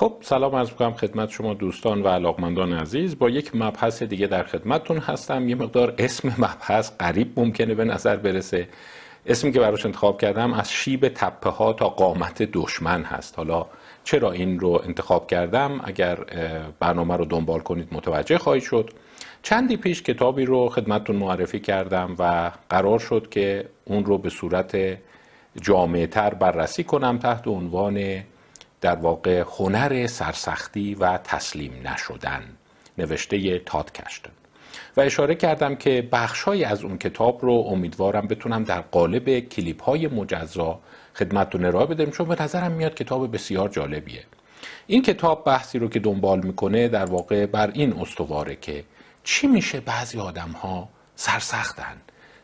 خب سلام عرض می‌کنم خدمت شما دوستان و علاقمندان عزیز. با یک مبحث دیگه در خدمتتون هستم. یه مقدار اسم مبحث قریب ممکنه به نظر برسه. اسمی که براش انتخاب کردم از شیب تپه ها تا قامت دشمن هست. حالا چرا این رو انتخاب کردم؟ اگر برنامه رو دنبال کنید متوجه خواهید شد. چندی پیش کتابی رو خدمتتون معرفی کردم و قرار شد که اون رو به صورت جامعه تر بررسی کنم تحت عنوان در واقع هنر سرسختی و تسلیم نشدن. نوشته تاد کشتن و اشاره کردم که بخشهایی از اون کتاب رو امیدوارم بتونم در قالب کلیپ های مجزا خدمتتون ارائه بدم چون به نظرم میاد کتاب بسیار جالبیه. این کتاب بحثی رو که دنبال می‌کنه در واقع بر این استواره که چی میشه بعضی آدم ها سرسختن؟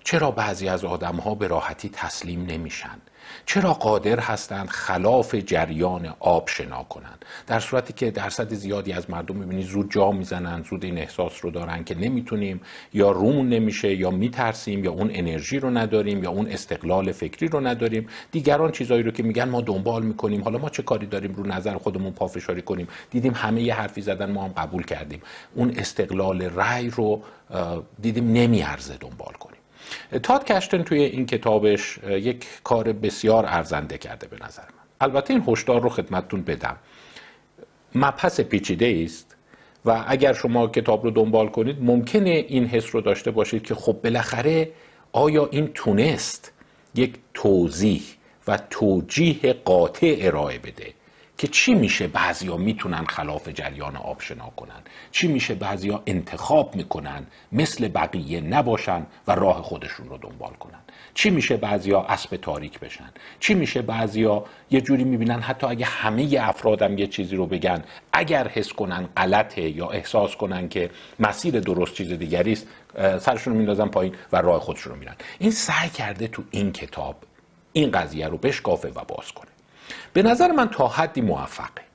چرا بعضی از آدم ها به راحتی تسلیم نمیشن؟ چرا قادر هستند خلاف جریان آب شنا کنند؟ در صورتی که درصد زیادی از مردم می‌بینی زود جا می‌زنن زود این احساس رو دارن که نمی‌تونیم یا رومون نمیشه یا میترسیم یا اون انرژی رو نداریم یا اون استقلال فکری رو نداریم. دیگران چیزایی رو که میگن ما دنبال می‌کنیم. حالا ما چه کاری داریم رو نظر خودمون پافشاری کنیم؟ دیدیم همه یه حرفی زدن ما هم قبول کردیم. اون استقلال رأی رو دیدیم نمیارزه دنبال کنیم. تاد کشتن توی این کتابش یک کار بسیار ارزنده کرده به نظر من. البته این هشدار رو خدمتتون بدم. مبحث پیچیده است و اگر شما کتاب رو دنبال کنید ممکنه این حس رو داشته باشید که خب بالاخره آیا این تونست یک توضیح و توجیه قاطع ارائه بده؟ که چی میشه بعضیا می‌تونن خلاف جریان آب شنا کنن؟ چی میشه بعضیا انتخاب می‌کنن مثل بقیه نباشن و راه خودشون رو دنبال کنن؟ چی میشه بعضیا اسب تاریک بشن؟ چی میشه بعضیا یه جوری می‌بینن حتی اگه همه افرادم یه چیزی رو بگن اگر حس کنن غلطه یا احساس کنن که مسیر درست چیز دیگری است سرشون رو میندازن پایین و راه خودشون رو میرن. این سعی کرده تو این کتاب این قضیه رو بشکافه و باز کنه. به نظر من تا حدی موفقه.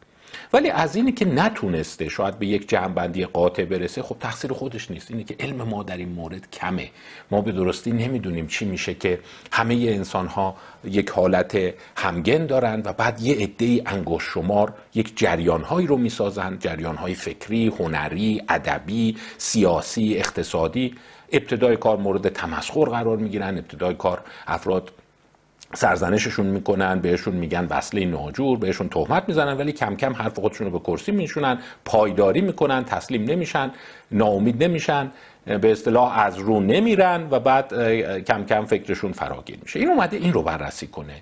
ولی از اینی که نتونسته شاید به یک جمعبندی قاطع برسه خب تقصیر خودش نیست. اینه که علم ما در این مورد کمه. ما به درستی نمی‌دونیم چی میشه که همه انسان ها یک حالت همگن دارن و بعد یه عده انگوش شمار یک جریان هایی رو می‌سازن جریان های فکری، هنری، ادبی، سیاسی، اقتصادی. ابتدای کار مورد تمسخر قرار می‌گیرن. ابتدای کار افراد سرزنششون می‌کنن بهشون میگن وصله ناجور بهشون تهمت می‌زنن ولی کم کم حرف خودشون رو به کرسی میشونن پایداری می‌کنن تسلیم نمیشن ناامید نمیشن به اصطلاح از رو نمیرن و بعد کم کم فکرشون فراگیر میشه. این اومده این رو بررسی کنه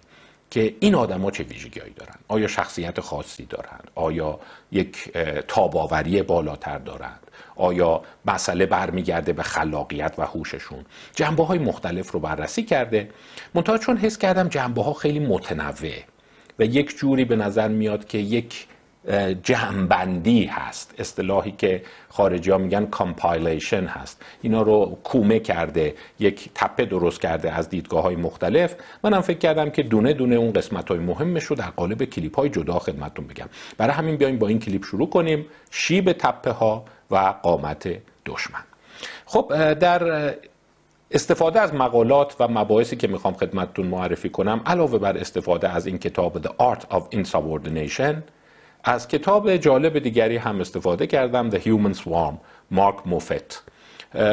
که این آدما چه ویژگیهایی دارن؟ آیا شخصیت خاصی دارند آیا یک تاب‌آوری بالاتر دارند آیا مسئله برمیگرده به خلاقیت و هوششون؟ جنبه های مختلف رو بررسی کرده. منتها چون حس کردم جنبه ها خیلی متنوع و یک جوری به نظر میاد که یک جمعبندی هست. اصطلاحی که خارجی ها میگن compilation هست. اینا رو کومه کرده یک تپه درست کرده از دیدگاه های مختلف. منم فکر کردم که دونه دونه اون قسمت های مهمش رو در قالب کلیپ های جدا خدمتتون بگم. برای همین بیایم با این کلیپ شروع کنیم. شیب تپه ها و قامت دشمن. خب در استفاده از مقالات و مباحثی که می‌خوام خدمتتون معرفی کنم علاوه بر استفاده از این کتاب The Art of Insubordination از کتاب جالب دیگری هم استفاده کردم The Human Swarm مارک موفت.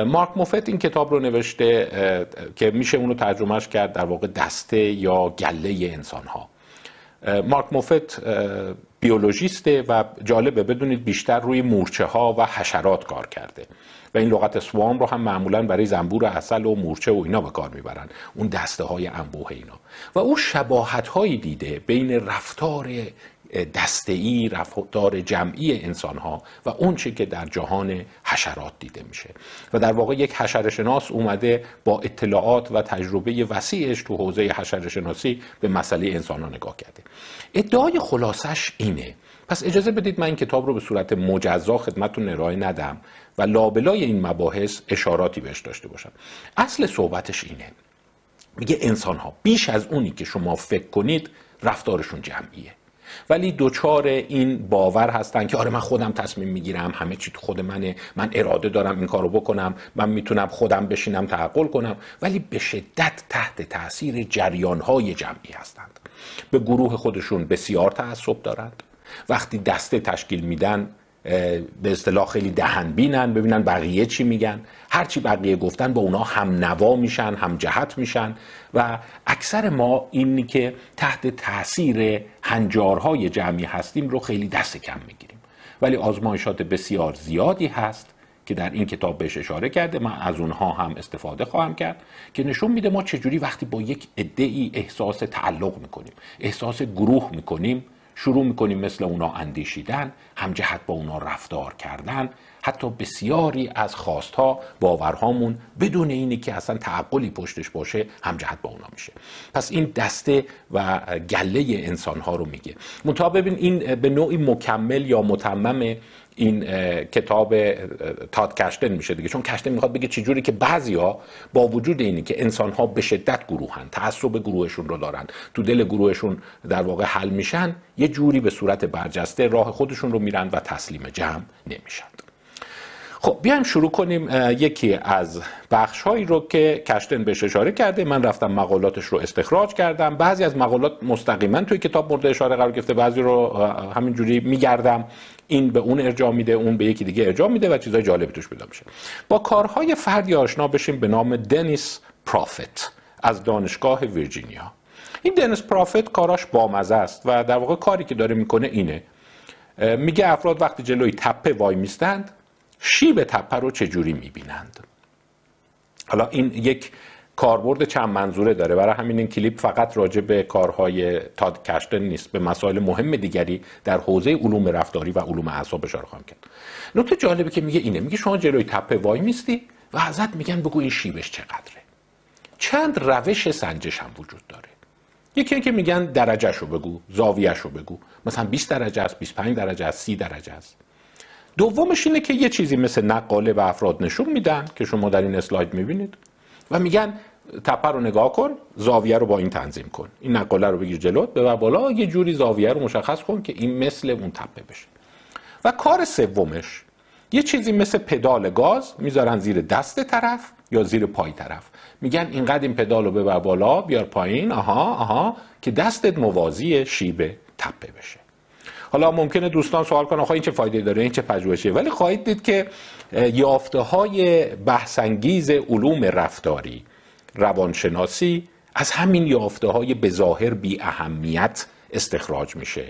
مارک موفت این کتاب رو نوشته که میشه اونو ترجمهش کرد در واقع دسته یا گله انسان ها مارک موفت بیولوژیسته و جالبه بدونید بیشتر روی مورچه ها و حشرات کار کرده. و این لغت سوام رو هم معمولا برای زنبور اصل و مورچه و اینا به کار می‌برن. اون دسته های انبوه اینا. و او شباهت هایی دیده بین رفتار ای رفتار جمعی انسان ها و اون چی که در جهان حشرات دیده میشه. و در واقع یک حشرشناس اومده با اطلاعات و تجربه وسیعش تو حوزه حشرشناسی به مسئله انسان ها نگاه کرده. ادعای خلاصش اینه. پس اجازه بدید من این کتاب رو به صورت مجزا خدمتتون ارائه ندم و لابلای این مباحث اشاراتی بهش داشته باشم. اصل صحبتش اینه. میگه انسان ها بیش از اونی که شما فکر کنید رفتارشون جمعیه. ولی دوچار این باور هستن که آره من خودم تصمیم می‌گیرم همه چی تو خود منه من اراده دارم این کارو بکنم من می‌تونم خودم بشینم تعقل کنم. ولی به شدت تحت تاثیر جریان های جمعی هستند. به گروه خودشون بسیار تعصب دارند وقتی دسته تشکیل میدن به اصطلاح خیلی دهن بینن ببینن بقیه چی میگن. هرچی بقیه گفتن با اونا هم نوا میشن هم جهت میشن. و اکثر ما اینی که تحت تاثیر هنجارهای جمعی هستیم رو خیلی دست کم می‌گیریم. ولی آزمایشات بسیار زیادی هست که در این کتاب بهش اشاره کرده. من از اونها هم استفاده خواهم کرد که نشون میده ما چجوری وقتی با یک عده احساس تعلق می‌کنیم احساس گروه می‌کنیم شروع می‌کنیم مثل اونا اندیشیدن همجهت با اونا رفتار کردن حتی بسیاری از خواستها باورهامون بدون اینی که اصلا تعقلی پشتش باشه همجهت با اونا میشه. پس این دسته و گله انسانها رو میگه. منتها ببین این به نوعی مکمل یا متمم این کتاب تاد کشتن میشه دیگه. چون کشتن می‌خواد بگه چجوری که بعضیا با وجود اینی که انسان ها به شدت گروهن تعصب گروهشون رو دارن تو دل گروهشون در واقع حل میشن یه جوری به صورت برجسته راه خودشون رو میرن و تسلیم جمع نمیشن. خب بیایم شروع کنیم یکی از بخش هایی رو که کشتن بهش اشاره کرده. من رفتم مقالاتش رو استخراج کردم. بعضی از مقالات مستقیما توی کتاب مورد اشاره قرار گرفته بعضی رو همینجوری میگردم. این به اون ارجاع میده اون به یکی دیگه ارجاع میده و چیزای جالبی توش پیدا میشه. با کارهای فردی آشنا بشیم به نام دنیس پرافت از دانشگاه ویرجینیا. این دنیس پرافت کاراش بامزه است و در واقع کاری که داره می‌کنه اینه. میگه افراد وقتی جلوی تپه وای میستند شیب تپه رو چجوری می‌بینند؟ حالا این یک کاربرد چند منظوره داره. برای همین این کلیپ فقط راجع به کارهای تاد کشتن نیست به مسائل مهم دیگری در حوزه علوم رفتاری و علوم اعصاب اشاره خواهم کرد. نکته جالبی که میگه اینه میگه شما جلوی تپه وای میستی و ازت میگن بگو این شیبش چقدره. چند روش سنجش هم وجود داره. یکی اینکه میگن درجهش رو بگو زاویهش رو بگو. مثلا 20 درجه است 25 درجه است 30 درجه است. دومش اینه که یه چیزی مثل نقاله و افراد نشون میدن که شما در این اسلاید می‌بینید و میگن تپه رو نگاه کن زاویه رو با این تنظیم کن. این نقاله رو بگیر جلوت به بالا یه جوری زاویه رو مشخص کن که این مثل اون تپه بشه. و کار سومش یه چیزی مثل پدال گاز می‌ذارن زیر دست طرف یا زیر پای طرف. میگن اینقدر این پدال رو ببر بالا بیار پایین آها آها که دستت موازی شیب تپه بشه. حالا ممکنه دوستان سوال کنن آخه این چه فایده داره این چه پژوهشیه؟ ولی خواهید دید که یافته های بحثانگیز علوم رفتاری روانشناسی از همین یافته های بظاهر بی اهمیت استخراج میشه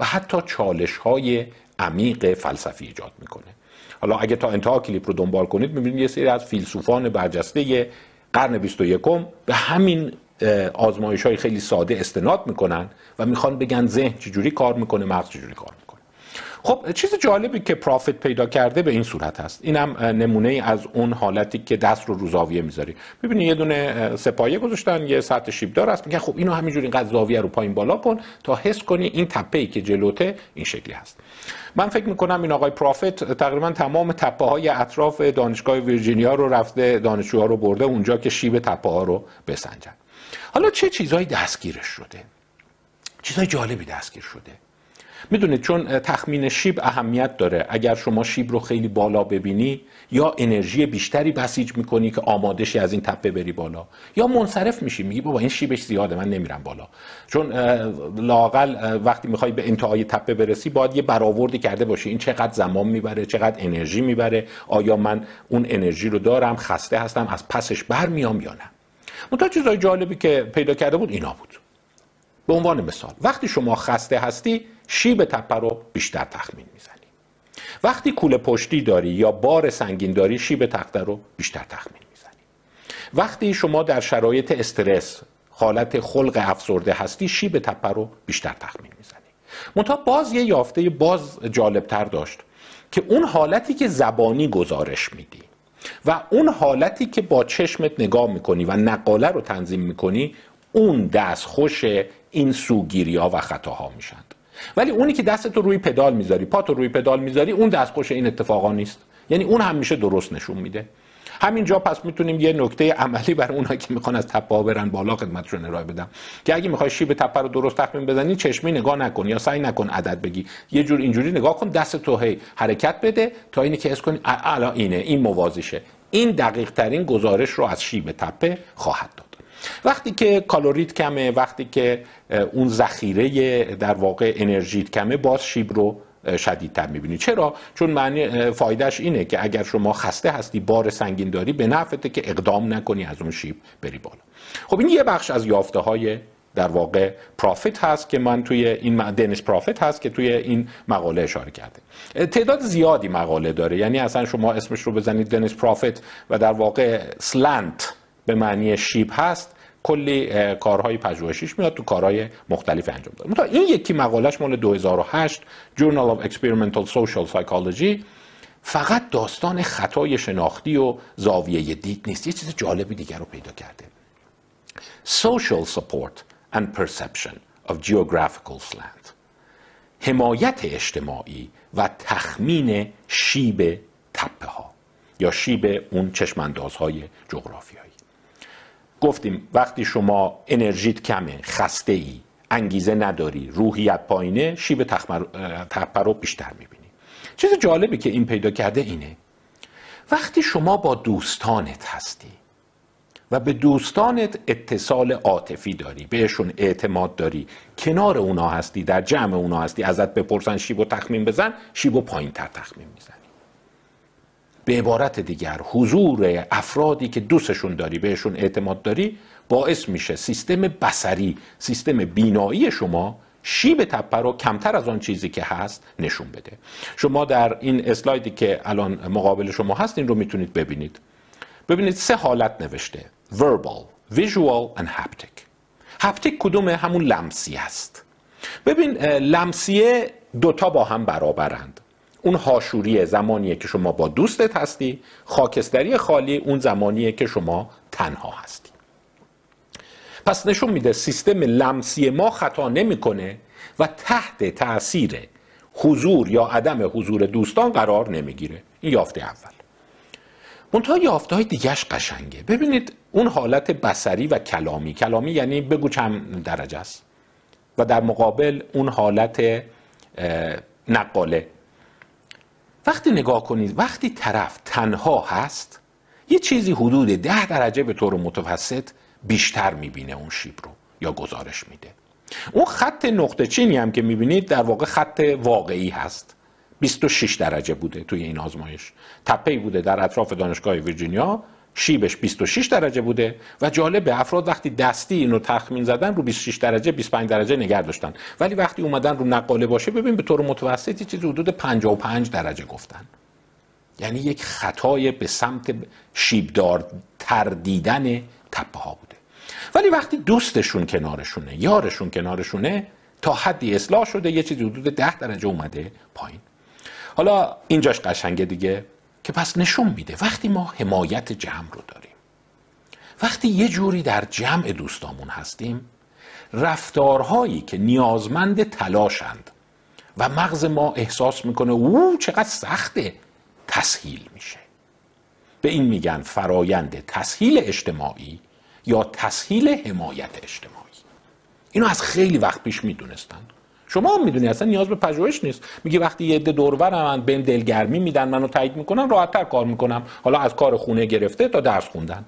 و حتی چالش های عمیق فلسفی ایجاد می‌کنه. حالا اگه تا انتها کلیپ رو دنبال کنید می‌بینید یه سری از فیلسوفان برجسته قرن 21 به همین آزمایش های خیلی ساده استناد می‌کنن و می‌خوان بگن ذهن چجوری کار می‌کنه مغز چجوری کار می‌کنه. خب چیز جالبی که پرافت پیدا کرده به این صورت هست. اینم نمونه از اون حالتی که دست رو رو زاویه می‌ذاری. ببینید یه دونه سپایه گذاشتن یه سطح شیبدار هست میگن خب اینو همینجوری اینقدر زاویه رو پایین بالا کن تا حس کنی این تپه ای که جلوته این شکلی هست. من فکر می‌کنم این آقای پرافت تقریبا تمام تپه های اطراف دانشگاه ویرجینیا رو رفته دانشجوها رو برده اونجا که شیب تپه ها رو بسنجن. حالا چه چیزهایی دستگیرش شده؟ چیزهای جالبی دستگیر شده. می‌دونید چون تخمین شیب اهمیت داره. اگر شما شیب رو خیلی بالا ببینی یا انرژی بیشتری بسیج می‌کنی که آمادشی از این تپه بری بالا یا منصرف میشی میگی بابا این شیبش زیاده من نمیرم بالا. چون لاقل وقتی می‌خوای به انتهای تپه برسی باید یه برآوردی کرده باشی. این چقدر زمان می‌بره چقدر انرژی می‌بره آیا من اون انرژی رو دارم خسته هستم از پسش برمیام یا نه؟ منتها چیزای جالبی که پیدا کرده بود اینا بود. به عنوان مثال وقتی شما خسته هستی شیب تپه رو بیشتر تخمین می‌زنی. وقتی کوله پشتی داری یا بار سنگین داری شیب تخته رو بیشتر تخمین می‌زنی. وقتی شما در شرایط استرس حالت خلق افسرده هستی شیب تپه رو بیشتر تخمین می‌زنی. منتها باز یه یافته باز جالبتر داشت که اون حالتی که زبانی گزارش میدی و اون حالتی که با چشمت نگاه می‌کنی و نقاله رو تنظیم می‌کنی اون دستخوش این سوگیری ها و خطاها میشند ولی اونی که دستت روی پدال می‌ذاری پاتو روی پدال می‌ذاری اون دستخوش این اتفاقا نیست. یعنی اون همیشه درست نشون میده. همینجا پس می‌تونیم یه نکته عملی برای اونایی که می‌خوان از تپه برن بالا خدمتشون ارائه بدم. که اگه می‌خوای شیب تپه رو درست تخمین بزنی چشمی نگاه نکن یا سعی نکن عدد بگی. یه جور اینجوری نگاه کن دست تو هی حرکت بده تا اینی که حس کنی الان اینه این موازیشه. این دقیق ترین گزارش رو از شیب تپه خواهد داد. وقتی که کالوریت کمه وقتی که اون ذخیره در واقع انرژیت کمه باز شیب رو شدیدتر می‌بینی. چرا؟ چون معنی فایدهش اینه که اگر شما خسته هستی بار سنگین داری به نفته که اقدام نکنی از اون شیب بری بالا. خب این یه بخش از یافته های در واقع پرافیت هست که من توی این دنیس پرافیت هست که توی این مقاله اشاره کرده. تعداد زیادی مقاله داره. یعنی اصلا شما اسمش رو بزنید دنیس پرافیت و در واقع سلنت به معنی شیب هست. کلی کارهای پژوهشیش میاد تو کارهای مختلف انجام داده مثلا این یکی مقالش مال 2008 Journal of Experimental Social Psychology فقط داستان خطای شناختی و زاویه دید نیست. یه چیز جالبی دیگر رو پیدا کرده. Social support and perception of geographical slant. حمایت اجتماعی و تخمین شیب تپه ها یا شیب اون چشماندازهای جغرافیایی. گفتیم وقتی شما انرژیت کمه خسته ای انگیزه نداری روحیت پایینه شیب تپه رو بیشتر می‌بینی. چیز جالبی که این پیدا کرده اینه وقتی شما با دوستانت هستی و به دوستانت اتصال عاطفی داری بهشون اعتماد داری کنار اونا هستی در جمع اونا هستی ازت بپرسن شیب و تخمین بزن شیب و پایین تر تخمین می‌زنی. به عبارت دیگر حضور افرادی که دوستشون داری بهشون اعتماد داری باعث میشه سیستم بسری سیستم بینایی شما شیب تپه رو کمتر از آن چیزی که هست نشون بده. شما در این اسلایدی که الان مقابل شما هست این رو می‌تونید ببینید. ببینید سه حالت نوشته. Verbal, visual and haptic. Haptic کدوم همون لمسی است ببین لمسیه دوتا با هم برابرند. اون هاشوری زمانیه که شما با دوستت هستی خاکستری خالی اون زمانیه که شما تنها هستی. پس نشون میده سیستم لمسی ما خطا نمی‌کنه و تحت تاثیر حضور یا عدم حضور دوستان قرار نمی‌گیره. این یافته اول. منتها یافته های دیگهش قشنگه. ببینید اون حالت بسری و کلامی. کلامی یعنی بگو چند درجه است. و در مقابل اون حالت نقاله. وقتی نگاه کنید وقتی طرف تنها هست یه چیزی حدود ده درجه به طور متوسط بیشتر می‌بینه اون شیب رو یا گزارش میده. اون خط نقطه چینی هم که می‌بینید در واقع خط واقعی هست. 26 درجه بوده توی این آزمایش. تپهی بوده در اطراف دانشگاه ویرجینیا. شیبش 26 درجه بوده و جالب افراد وقتی دستی اینو تخمین زدن رو 26 درجه 25 درجه نگه داشتن. ولی وقتی اومدن رو نقاله باشه ببین به طور متوسطی چیزی حدود 55 درجه گفتن. یعنی یک خطای به سمت شیبدار تردیدن تپه ها بوده. ولی وقتی دوستشون کنارشونه یارشون کنارشونه تا حدی اصلاح شده یه چیزی حدود 10 درجه اومده پایین. حالا اینجاش قشنگه دیگه. که پس نشون میده وقتی ما حمایت جمع رو داریم وقتی یه جوری در جمع دوستامون هستیم رفتارهایی که نیازمند تلاشند و مغز ما احساس می‌کنه او چقدر سخته. تسهیل میشه. به این میگن فرایند تسهیل اجتماعی یا تسهیل حمایت اجتماعی. اینو از خیلی وقت پیش می‌دونستن شما هم می‌دونی اصلا نیاز به پژوهش نیست. میگه وقتی یه عده دورور من بهم دلگرمی میدن منو تایید می‌کنن راحتتر کار می‌کنم. حالا از کار خونه گرفته تا درس خوندن.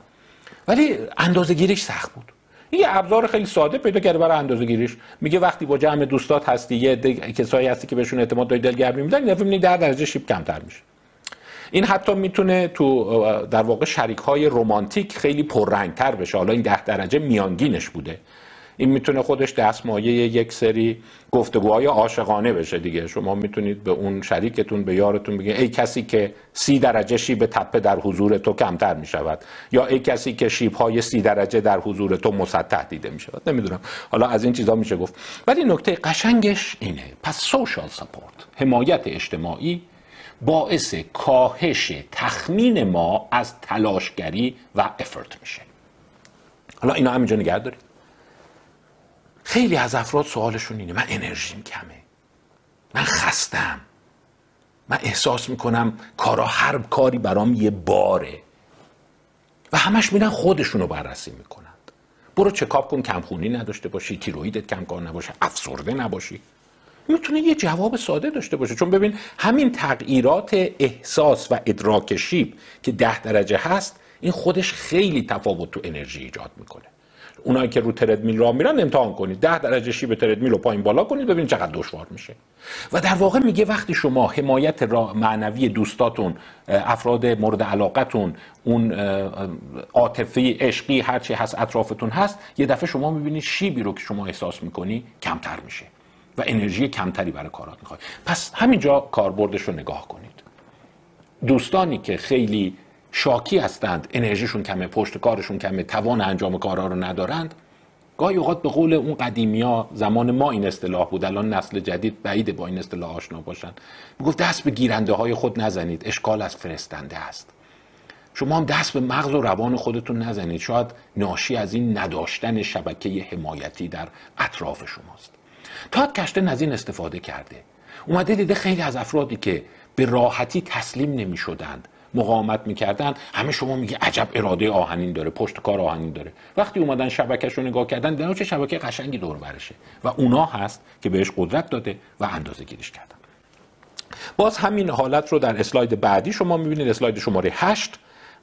ولی اندازه گیریش سخت بود. یه ابزار خیلی ساده پیدا کرده برای اندازه گیریش میگه وقتی با جمع دوستات هستی یه کسایی هستی که بهشون اعتماد داری دلگرمی میدن این دفعه در درجه شیب کمتر میشه. این حتی می‌تونه تو در واقع شریک های رمانتیک خیلی پررنگتر بشه. حالا این ده درجه میانگینش بوده. این می‌تونه خودش دستمایه یک سری گفتگوهای عاشقانه بشه دیگه؟ شما می‌تونید به اون شریکتون به یارتون بگید ای کسی که سی درجه شیب تپه در حضور تو کمتر می‌شود یا ای کسی که شیب های سی درجه در حضور تو مسطح دیده می‌شود نمی‌دونم. حالا از این چیزا میشه گفت. ولی نکته قشنگش اینه. پس سوشال سپورت حمایت اجتماعی باعث کاهش تخمین ما از تلاشگری و افرت میشه. حالا اینا همینجا نگه دارید. خیلی از افراد سوالشون اینه. من انرژیم کمه. من خستم. من احساس می‌کنم کارا هر کاری برام یه باره. و همش میرن خودشونو بررسی می‌کنند. برو چکاپ کن کمخونی نداشته باشی تیرویدت کم کار نباشه افسرده نباشی. می‌تونه یه جواب ساده داشته باشه چون ببین همین تغییرات احساس و ادراک شیب که ده درجه هست این خودش خیلی تفاوت تو انرژی ایجاد می‌کنه. اونایی که رو تردمیل راه میرن امتحان کنید. ده درجه شیب تردمیل رو پایین بالا کنید ببینید چقدر دشوار میشه. و در واقع میگه وقتی شما حمایت را معنوی دوستاتون افراد مورد علاقتون اون عاطفه عشقی هرچی هست اطرافتون هست یه دفعه شما می‌بینید شیبی رو که شما احساس می‌کنی کمتر میشه و انرژی کمتری برای کارات می‌خواد. پس همینجا کاربردش رو نگاه کنید. دوستانی که خیلی شاکی هستند. انرژیشون کمه پشت کارشون کمه توان انجام کارها رو ندارند. گاهی اوقات به قول اون قدیمیا زمان ما این اصطلاح بود. الان نسل جدید بعید با این اصطلاح آشنا باشن. می‌گفت دست به گیرنده های خود نزنید. اشکال از فرستنده است. شما هم دست به مغز و روان خودتون نزنید. شاید ناشی از این نداشتن شبکه حمایتی در اطراف شماست. تاد کشتن از این استفاده کرده. اومده دیده خیلی از افرادی که به راحتی تسلیم نمی شدند مقاومت می‌کردن. همه شما میگه عجب اراده آهنین داره پشت کار آهنین داره. وقتی اومدن شبکش رو نگاه کردن دیدن چه شبکه قشنگی دور برشه و اونا هست که بهش قدرت داده و اندازه گیریش کردن. باز همین حالت رو در اسلاید بعدی شما می‌بینید اسلاید شماره 8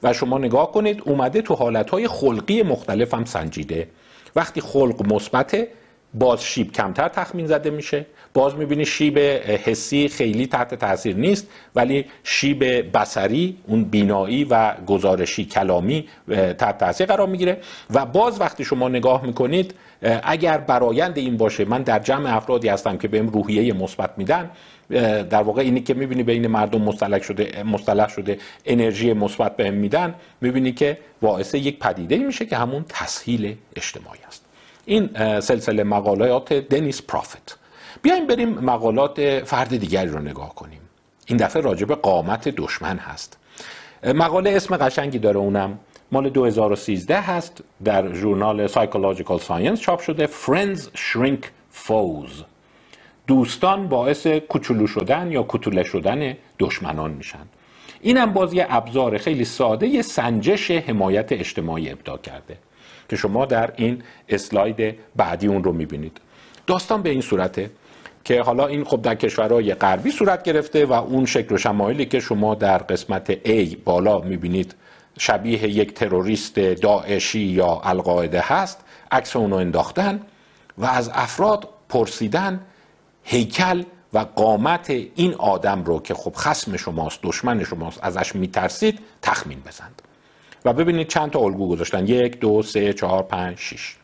و شما نگاه کنید اومده تو حالتهای خلقی مختلف هم سنجیده. وقتی خلق مثبته باز شیب کمتر تخمین زده میشه. باز می‌بینی شیب حسی خیلی تحت تاثیر نیست ولی شیب بسری اون بینایی و گزارشی کلامی تحت تاثیر قرار می‌گیره. و باز وقتی شما نگاه می‌کنید اگر برایند این باشه من در جمع افرادی هستم که بهم روحیه مثبت میدن در واقع اینی که می‌بینی بین مردم مصطلح شده مصطلح شده انرژی مثبت بهم میدن می‌بینی که باعث یک پدیده میشه که همون تسهیل اجتماعی است. این سلسله مقالات دنیس پرافت. بیایم بریم مقالات فرد دیگری رو نگاه کنیم. این دفعه راجب قامت دشمن هست. مقاله اسم قشنگی داره اونم. مال 2013 هست. در ژورنال Psychological Science چاپ شده. Friends Shrink Foes. دوستان باعث کوچولو شدن یا کوتوله شدن دشمنان میشن. اینم باز یه ابزار خیلی ساده یه سنجش حمایت اجتماعی ابدا کرده. که شما در این اسلاید بعدی اون رو می‌بینید. داستان به این صورته که حالا این خب در کشورهای غربی صورت گرفته و اون شکل و شمایلی که شما در قسمت A بالا می‌بینید شبیه یک تروریست داعشی یا القاعده هست عکس اونو انداختن و از افراد پرسیدن هیکل و قامت این آدم رو که خب خسم شماست دشمن شماست ازش میترسید تخمین بزند. و ببینید چند تا الگو گذاشتن. یک دو سه چهار پنج شیش.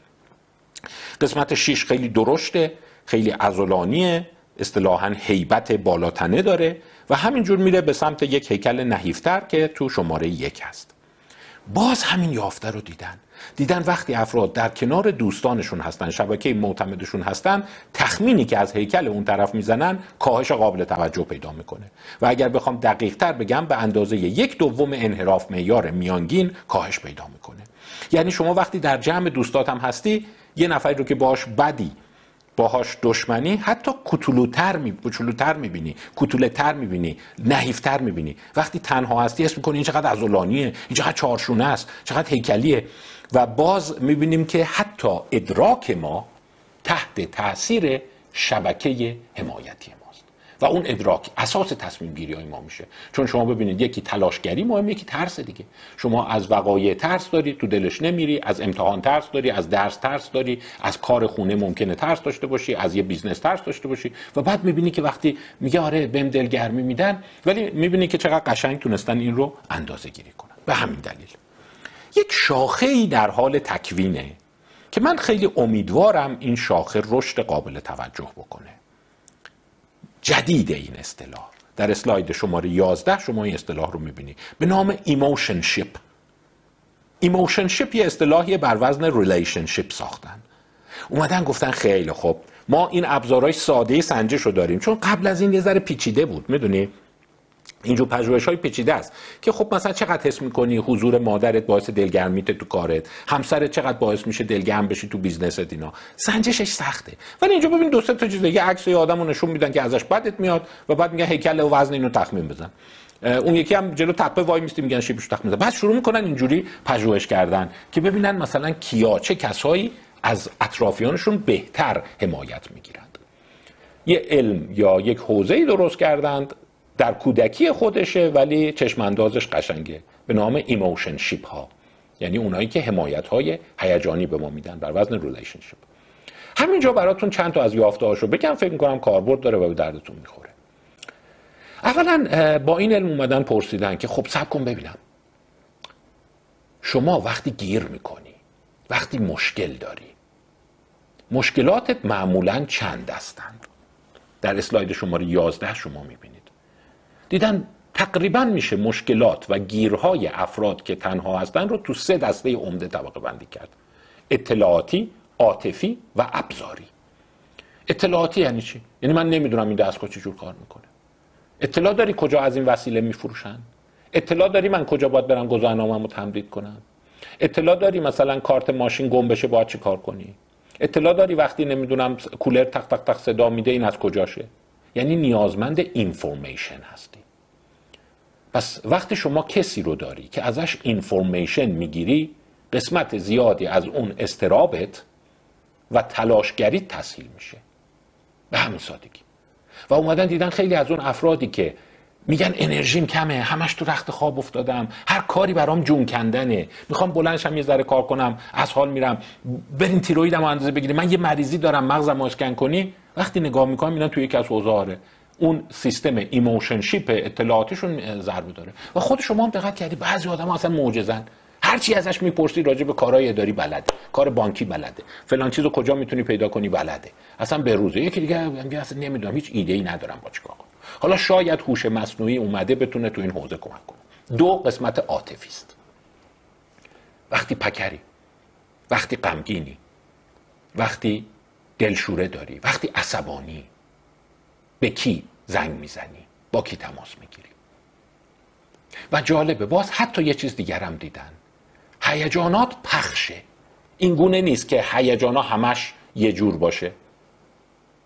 قسمت شیش خیلی درشته خیلی ازولانیه اصطلاحا هیبت بالاتنه داره و همینجور میره به سمت یک هیکل نحیفتر که تو شماره یک هست. باز همین یافته رو دیدن. دیدن وقتی افراد در کنار دوستانشون هستن شبکه معتمدشون هستن تخمینی که از هیکل اون طرف می‌زنن کاهش قابل توجه پیدا می‌کنه. و اگر بخوام دقیق تر بگم به اندازه یک دوم انحراف معیار میانگین کاهش پیدا می‌کنه. یعنی شما وقتی در جمع دوستات هم هستی یه نفری رو که باش بدی باهاش دشمنی حتی کتولوتر می کتولوتر می‌بینی کتولتر می‌بینی نحیفتر می‌بینی. وقتی تنها هستی اسم می‌کنی این چقدر عضلانیه این چقدر چارشونه است چقدر هیکلیه. و باز می‌بینیم که حتی ادراک ما تحت تاثیر شبکه حمایتی ماست. و اون ادراک اساس تصمیم گیری های ما میشه. چون شما ببینید یکی تلاشگری مهم یکی ترس دیگه. شما از وقایع ترس داری تو دلش نمیری از امتحان ترس داری از درس ترس داری از کار خونه ممکنه ترس داشته باشی از یه business ترس داشته باشی. و بعد می‌بینی که وقتی میگه آره بهم دلگرمی میدن ولی می‌بینی که چقدر قشنگ تونستن این رو اندازه گیری کنن. به همین دلیل. یک شاخه ای در حال تکوینه که من خیلی امیدوارم این شاخه رشد قابل توجه بکنه. جدید این اصطلاح. در اسلاید شماره 11 شما این اصطلاح رو می‌بینی. به نام emotionship emotionship یه اصطلاحی بر وزن relationship ساختن. اومدن گفتن خیلی خوب ما این ابزارهای ساده سنجش رو داریم. چون قبل از این یه ذره پیچیده بود. می‌دونی؟ اینجور پژوهش های پیچیده است که خب مثلا چقدر حس می‌کنی حضور مادرت باعث دلگرمیت تو کارت؟ همسرت چقدر باعث میشه دلگرم بشی تو business ت اینا؟ سنجشش سخته. ولی اینجا ببین دو سه تا چیز یه عکس آدمو نشون میدن که ازش بدت میاد و بعد میگن هیکل و وزن اینو تخمین بزن. اون یکی هم جلو تپه وای میستی میگن شیبش تخمین بزن. بعد شروع می‌کنن اینجوری پژوهش کردن که ببینن مثلا کیا چه کسایی از اطرافیانشون بهتر حمایت می‌گیرند. یه علم یا یک حوزه درست کردند. در کودکی خودشه ولی چشم اندازش قشنگه. به نام emotionship ها. یعنی اونایی که حمایت های هیجانی به ما میدن بر وزن relationship همینجا براتون چند تا از یافته هاشو بگم. فکر می‌کنم کاربرد داره و به دردتون می‌خوره. اولا با این علم اومدن پرسیدن که خب صبر کن ببینم. شما وقتی گیر می‌کنی وقتی مشکل داری مشکلاتت معمولا چند هستند در اسلاید شماره 11 شما می‌بینید. دیدن تقریبا میشه مشکلات و گیرهای افراد که تنها هستن رو تو سه دسته عمده طبقه بندی کرد. اطلاعاتی عاطفی و ابزاری. اطلاعاتی یعنی چی؟ یعنی من نمی‌دونم این دستگاه چجور کار می‌کنه. اطلاع داری کجا از این وسیله میفروشن؟ اطلاع داری من کجا باید برم گذرنامه‌مو تمدید کنم؟ اطلاع داری مثلا کارت ماشین گم بشه باید چی کار کنی؟ اطلاع داری وقتی نمی‌دونم کولر تق تق تق صدا میده این از کجاشه؟ یعنی نیازمند اینفورمیشن هستی. پس وقتی شما کسی رو داری که ازش اینفورمیشن می‌گیری قسمت زیادی از اون استرابت و تلاشگری تسهیل میشه. به همین سادگی. و اومدن دیدن خیلی از اون افرادی که میگن انرژیم کمه همش تو رخت خواب افتادم هر کاری برام جون کندنه. می‌خوام بلندشم یه ذره کار کنم از حال میرم. برین تیروئیدم اندازه بگیری من یه مریضی دارم مغزم اسکن کنی. وقتی نگاه می‌کنم اینا توی یکی از اوزاره اون سیستم emotionship اطلاعاتشون ضربه داره. و خود شما هم دقت کردی بعضی آدم اصلا معجزن. هرچی ازش می‌پرسی راجع به کارهای اداری بلده کار بانکی بلده. فلان چیزو کجا می‌تونی پیدا کنی بلده. اصلا به روزه. یکی دیگه میگه اصلا نمی‌دونم هیچ ایده ای ندارم با چیکار حالا شاید هوش مصنوعی اومده بتونه تو این حوزه کمک کنه. دو قسمت عاطفی است. وقتی پکری وقتی غمگینی وقتی دلشوره داری وقتی عصبانی. به کی زنگ می‌زنی؟ با کی تماس می‌گیری؟ و جالبه باز حتی یه چیز دیگرم دیدن. هیجانات پخشه. این گونه نیست که هیجانا همش یه جور باشه.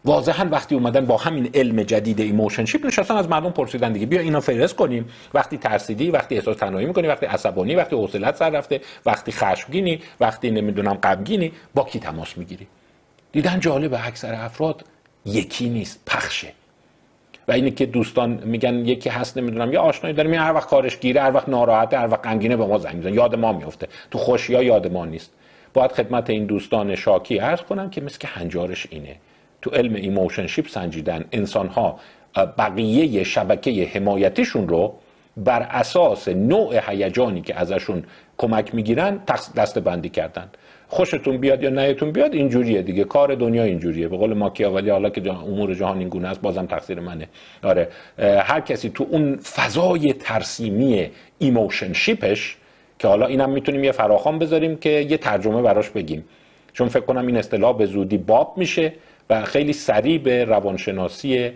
واضحا وقتی اومدن با همین علم جدید emotionship نشستن از مردم پرسیدن دیگه بیا اینا فهرست کنیم. وقتی ترسیدی وقتی احساس تنهایی می‌کنی وقتی عصبانی وقتی حوصلت سر رفته وقتی خشمگینی وقتی نمی‌دونم غمگینی با کی تماس می‌گیری؟ دیدن جالب اکثر افراد یکی نیست پخشه. و اینه که دوستان میگن یکی هست نمی‌دونم یه آشنایی داریم هر وقت کارش گیره هر وقت ناراحته هر وقت غمگینه به ما زنگ می‌زنه. یاد ما میفته تو خوشی ها یاد ما نیست. باید خدمت این دوستان شاکی عرض کنم که مثل که هنجارش اینه. تو علم emotionship سنجیدن انسان ها بقیه شبکه حمایتیشون رو بر اساس نوع هیجانی که ازشون کمک می‌گیرن دسته بندی کردن. خوشتون بیاد یا بدتون بیاد اینجوریه دیگه. کار دنیا اینجوریه. به قول ماکیاولی حالا که امور جهان این گونه است بازم تقصیر منه. آره. هر کسی تو اون فضای ترسیمی emotionship ش که حالا اینم می‌تونیم یه فراخوان بذاریم که یه ترجمه براش بگیم. چون فکر کنم این اصطلاح به زودی باب میشه و خیلی سریع به روانشناسی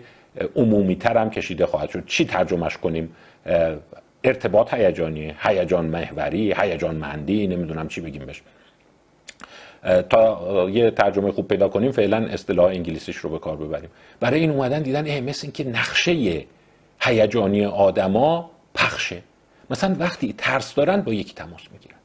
عمومی تر هم کشیده خواهد شد. چی ترجمهش کنیم؟ ارتباط هیجانی هیجان محوری هیجان مندی نمی‌دونم چی بگیم بهش. تا یه ترجمه خوب پیدا کنیم فعلا اصطلاح انگلیسیش رو به کار ببریم. برای این اومدن دیدن اه مثل که نقشه هیجانی آدما پخشه. مثلا وقتی ترس دارن با یکی تماس می‌گیرن.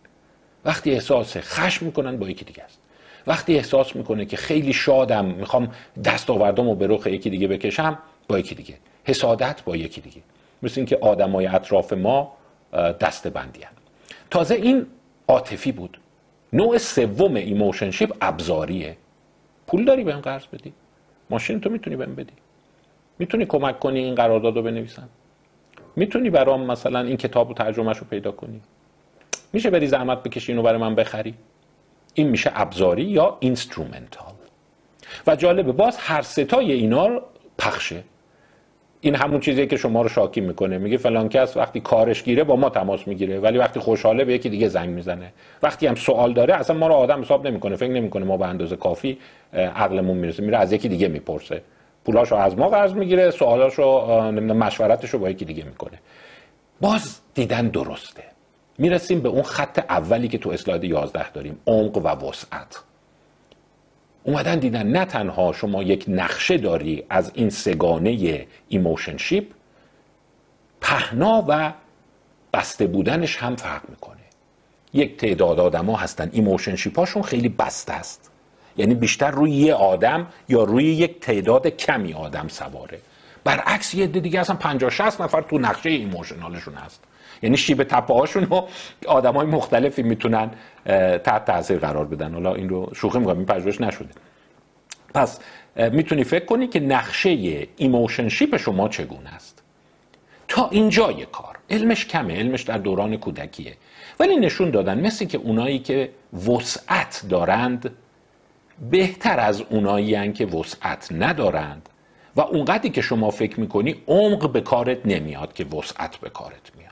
وقتی احساس خشم می‌کنن با یکی دیگه است. وقتی احساس می‌کنه که خیلی شادم می‌خوام دستاوردم رو به رخ یکی دیگه بکشم با یکی دیگه. حسادت با یکی دیگه. مثل اینکه آدمای اطراف ما دسته بندی تازه این عاطفی بود. نوع سوم emotionship ابزاریه. پول داری بهم قرض بدی. ماشین تو می‌تونی بهم بدی. می‌تونی کمک کنی این قرارداد رو بنویسم. می‌تونی برام مثلا این کتاب و پیدا کنی. میشه بری زحمت بکشی اینو برای من بخری. این میشه ابزاری یا instrumental. و جالبه باز هر سه تای اینا پخشه. این همون چیزیه که شما رو شاکی می‌کنه. میگه فلان کس وقتی کارش گیره با ما تماس می‌گیره ولی وقتی خوشحاله به یکی دیگه زنگ می‌زنه. وقتی هم سوال داره اصلا ما رو آدم حساب نمی‌کنه. فکر نمی‌کنه ما به اندازه کافی عقلمون می‌رسه. میره از یکی دیگه می‌پرسه. پولاشو از ما قرض می‌گیره سوالاشو نمی‌دونم مشورتشو با یکی دیگه می‌کنه. باز دیدن درسته. می‌رسیم به اون خط اولی که تو اسلاید 11 داریم عمق و وسعت. اومدن دیدن نه تنها شما یک نقشه داری از این سه گانه emotionship پهنا و بسته بودنش هم فرق می‌کنه. یک تعداد آدما هستن emotion هاشون خیلی بسته است. یعنی بیشتر روی یه آدم یا روی یک تعداد کمی آدم سواره. برعکس یه دیگه اصلا 50 60 نفر تو نقشه emotional شون هست. یعنی شیب تپه هاشون رو آدم های مختلفی می‌تونن تحت تاثیر قرار بدن. حالا این رو شوخی می‌کنم این پژوهش نشده. پس می‌تونی فکر کنی که نقشه emotionship شما چگونه است؟ تا اینجای کار. علمش کمه علمش در دوران کودکیه. ولی نشون دادن مثل که اونایی که وسعت دارند بهتر از اونایی که وسعت ندارند. و اونقدری که شما فکر می‌کنی عمق به کارت نمیاد که وسعت به کارت میاد.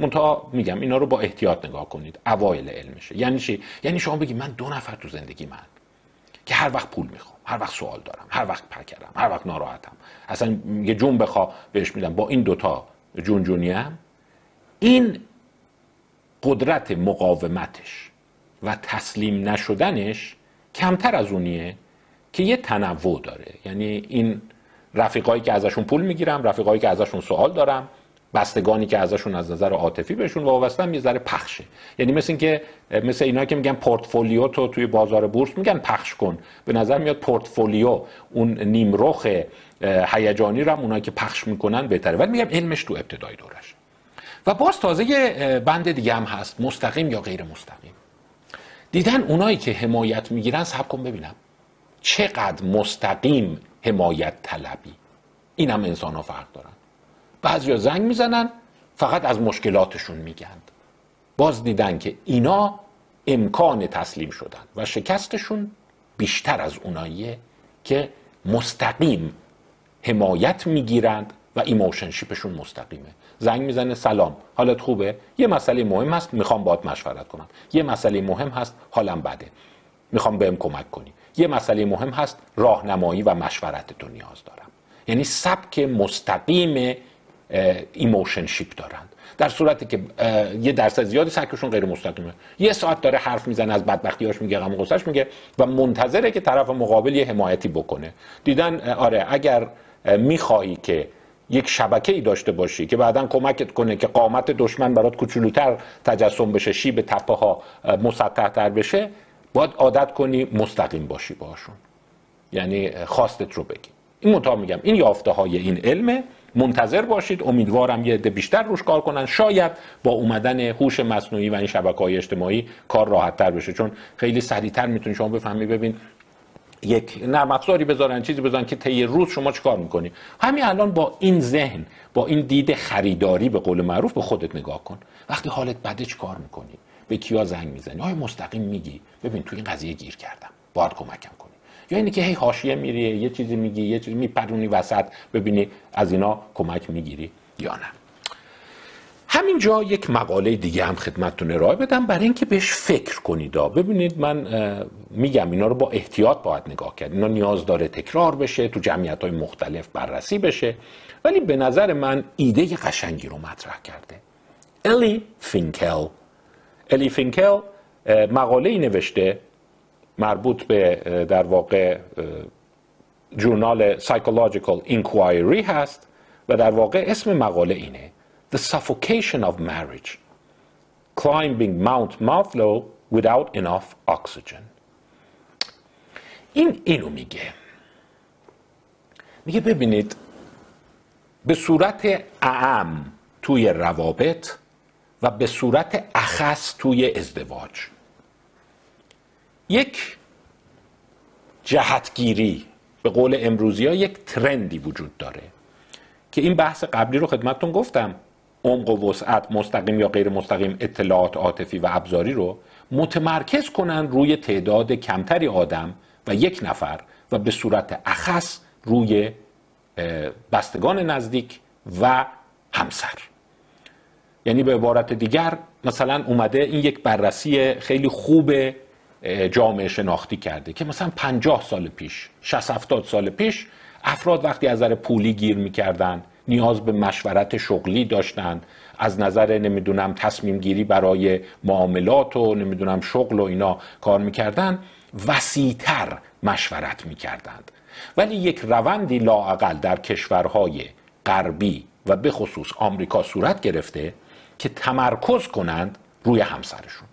منتها میگم اینا رو با احتیاط نگاه کنید. اوایل علمشه. یعنی چی؟ یعنی شما بگی من دو نفر تو زندگی من که هر وقت پول می‌خوام هر وقت سوال دارم هر وقت پکرم هر وقت ناراحتم. اصلا یه جون بخوا بهش میدم. با این دوتا جون جونیم این قدرت مقاومتش و تسلیم نشدنش کمتر از اونیه که یه تنوع داره. یعنی این رفیقایی که ازشون پول می‌گیرم رفیقایی که ازشون سوال دارم بستگانی که ازشون از نظر عاطفی بهشون وابستن یه ذره پخشه یعنی مثل اینکه مثل اینا که میگن پورتفولیو تو توی بازار بورس میگن پخش کن. به نظر میاد پورتفولیو اون نیمرخ هیجانی هم اونایی که پخش می‌کنن بهتره. ولی میگم علمش تو ابتدای دورش. و باز تازه یه بند دیگه هم هست مستقیم یا غیر مستقیم. دیدن اونایی که حمایت می‌گیرن سب کن ببینم. چقدر مستقیم حمایت طلبی؟ این هم انسان ها فرق دارن. بعضی زنگ می‌زنن فقط از مشکلاتشون میگند باز دیدن که اینا امکان تسلیم شدن و شکستشون بیشتر از اوناییه که مستقیم حمایت می‌گیرند و emotionship شون مستقیمه. زنگ می‌زنه سلام حالت خوبه؟ یه مسئله مهم هست می‌خوام باهات مشورت کنم. یه مسئله مهم هست حالم بده. می‌خوام بهم کمک کنی. یه مسئله مهم هست راهنمایی و مشورت تو نیاز دارم. یعنی سبک مستقیم emotionship دارند در صورتی که یه درصد زیادی سبکشون غیر مستقیمه. یه ساعت داره حرف می‌زنه از بدبختیاش میگه غم غصهش میگه و منتظره که طرف مقابل یه حمایتی بکنه. دیدن آره اگر می‌خواهی که یک شبکه ای داشته باشی که بعدا کمکت کنه که قامت دشمن برات کوچولوتر تجسم بشه شیب تپه ها مسطح تر بشه باید عادت کنی مستقیم باشی باشون یعنی خواستت رو بگی. این منتها میگم. این یافته های این علمه. منتظر باشید. امیدوارم یه عده بیشتر روش کار کنن. شاید با اومدن هوش مصنوعی و این شبکه های اجتماعی کار راحت تر بشه. چون خیلی سریعتر می‌تونی شما بفهمی ببین یک نرم افزاری بذارن چیزی بذارن که طی روز شما چیکار می‌کنی؟ همین الان با این ذهن با این دید خریداری به قول معروف به خودت نگاه کن. وقتی حالت بده چیکار می‌کنی؟ به کیا زنگ می‌زنی؟ آیا مستقیم میگی؟ ببین تو این قضیه گیر کردم. باید کمکم کنی یا اینی که هی حاشیه میری یه چیزی میگی یه چیزی میپرونی وسط ببینی از اینا کمک می‌گیری یا نه. همینجا یک مقاله دیگه هم خدمتتون ارائه بدم برای اینکه بهش فکر کنید. ببینید من میگم اینا رو با احتیاط باید نگاه کرد. اینا نیاز داره تکرار بشه تو جمعیت های مختلف بررسی بشه. ولی به نظر من ایده قشنگی رو مطرح کرده. الی فینکل الی فینکل مقاله ای نوشته مربوط به در واقع جورنال Psychological Inquiry هست و در واقع اسم مقاله اینه The Suffocation of Marriage Climbing Mount Mouthlow Without Enough Oxygen. این اینو میگه. میگه ببینید به صورت اعم توی روابط و به صورت اخص توی ازدواج. یک جهتگیری به قول امروزی ها یک ترندی وجود داره که این بحث قبلی رو خدمتتون گفتم. عمق و وسعت مستقیم یا غیر مستقیم اطلاعات عاطفی و ابزاری رو متمرکز کنن روی تعداد کمتری آدم و یک نفر و به صورت اخص روی بستگان نزدیک و همسر. یعنی به عبارت دیگر مثلا اومده این یک بررسی خیلی خوب جامعه شناختی کرده که مثلا 50 سال پیش 60 70 سال پیش افراد وقتی از نظر پولی گیر می‌کردن نیاز به مشورت شغلی داشتند از نظر نمی‌دونم تصمیم گیری برای معاملات و نمی‌دونم شغل و اینا کار می‌کردن وسیعتر مشورت می‌کردند. ولی یک روندی لاعقل در کشورهای غربی و به خصوص آمریکا صورت گرفته که تمرکز کنند روی همسرشون.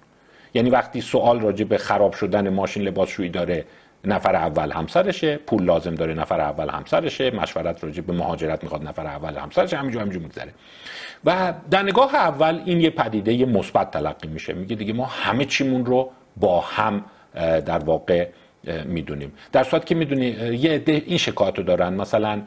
یعنی وقتی سوال راجع به خراب شدن ماشین لباسشویی داره نفر اول همسرشه پول لازم داره نفر اول همسرشه مشورت راجع به مهاجرت می‌خواد نفر اول همسرشه همینجور همینجور میگذره. و در نگاه اول این یه پدیده مثبت تلقی میشه. میگه دیگه ما همه چیمون رو با هم در واقع می‌دونیم. در صورت که می‌دونی یه عده این شکایت رو دارن. مثلا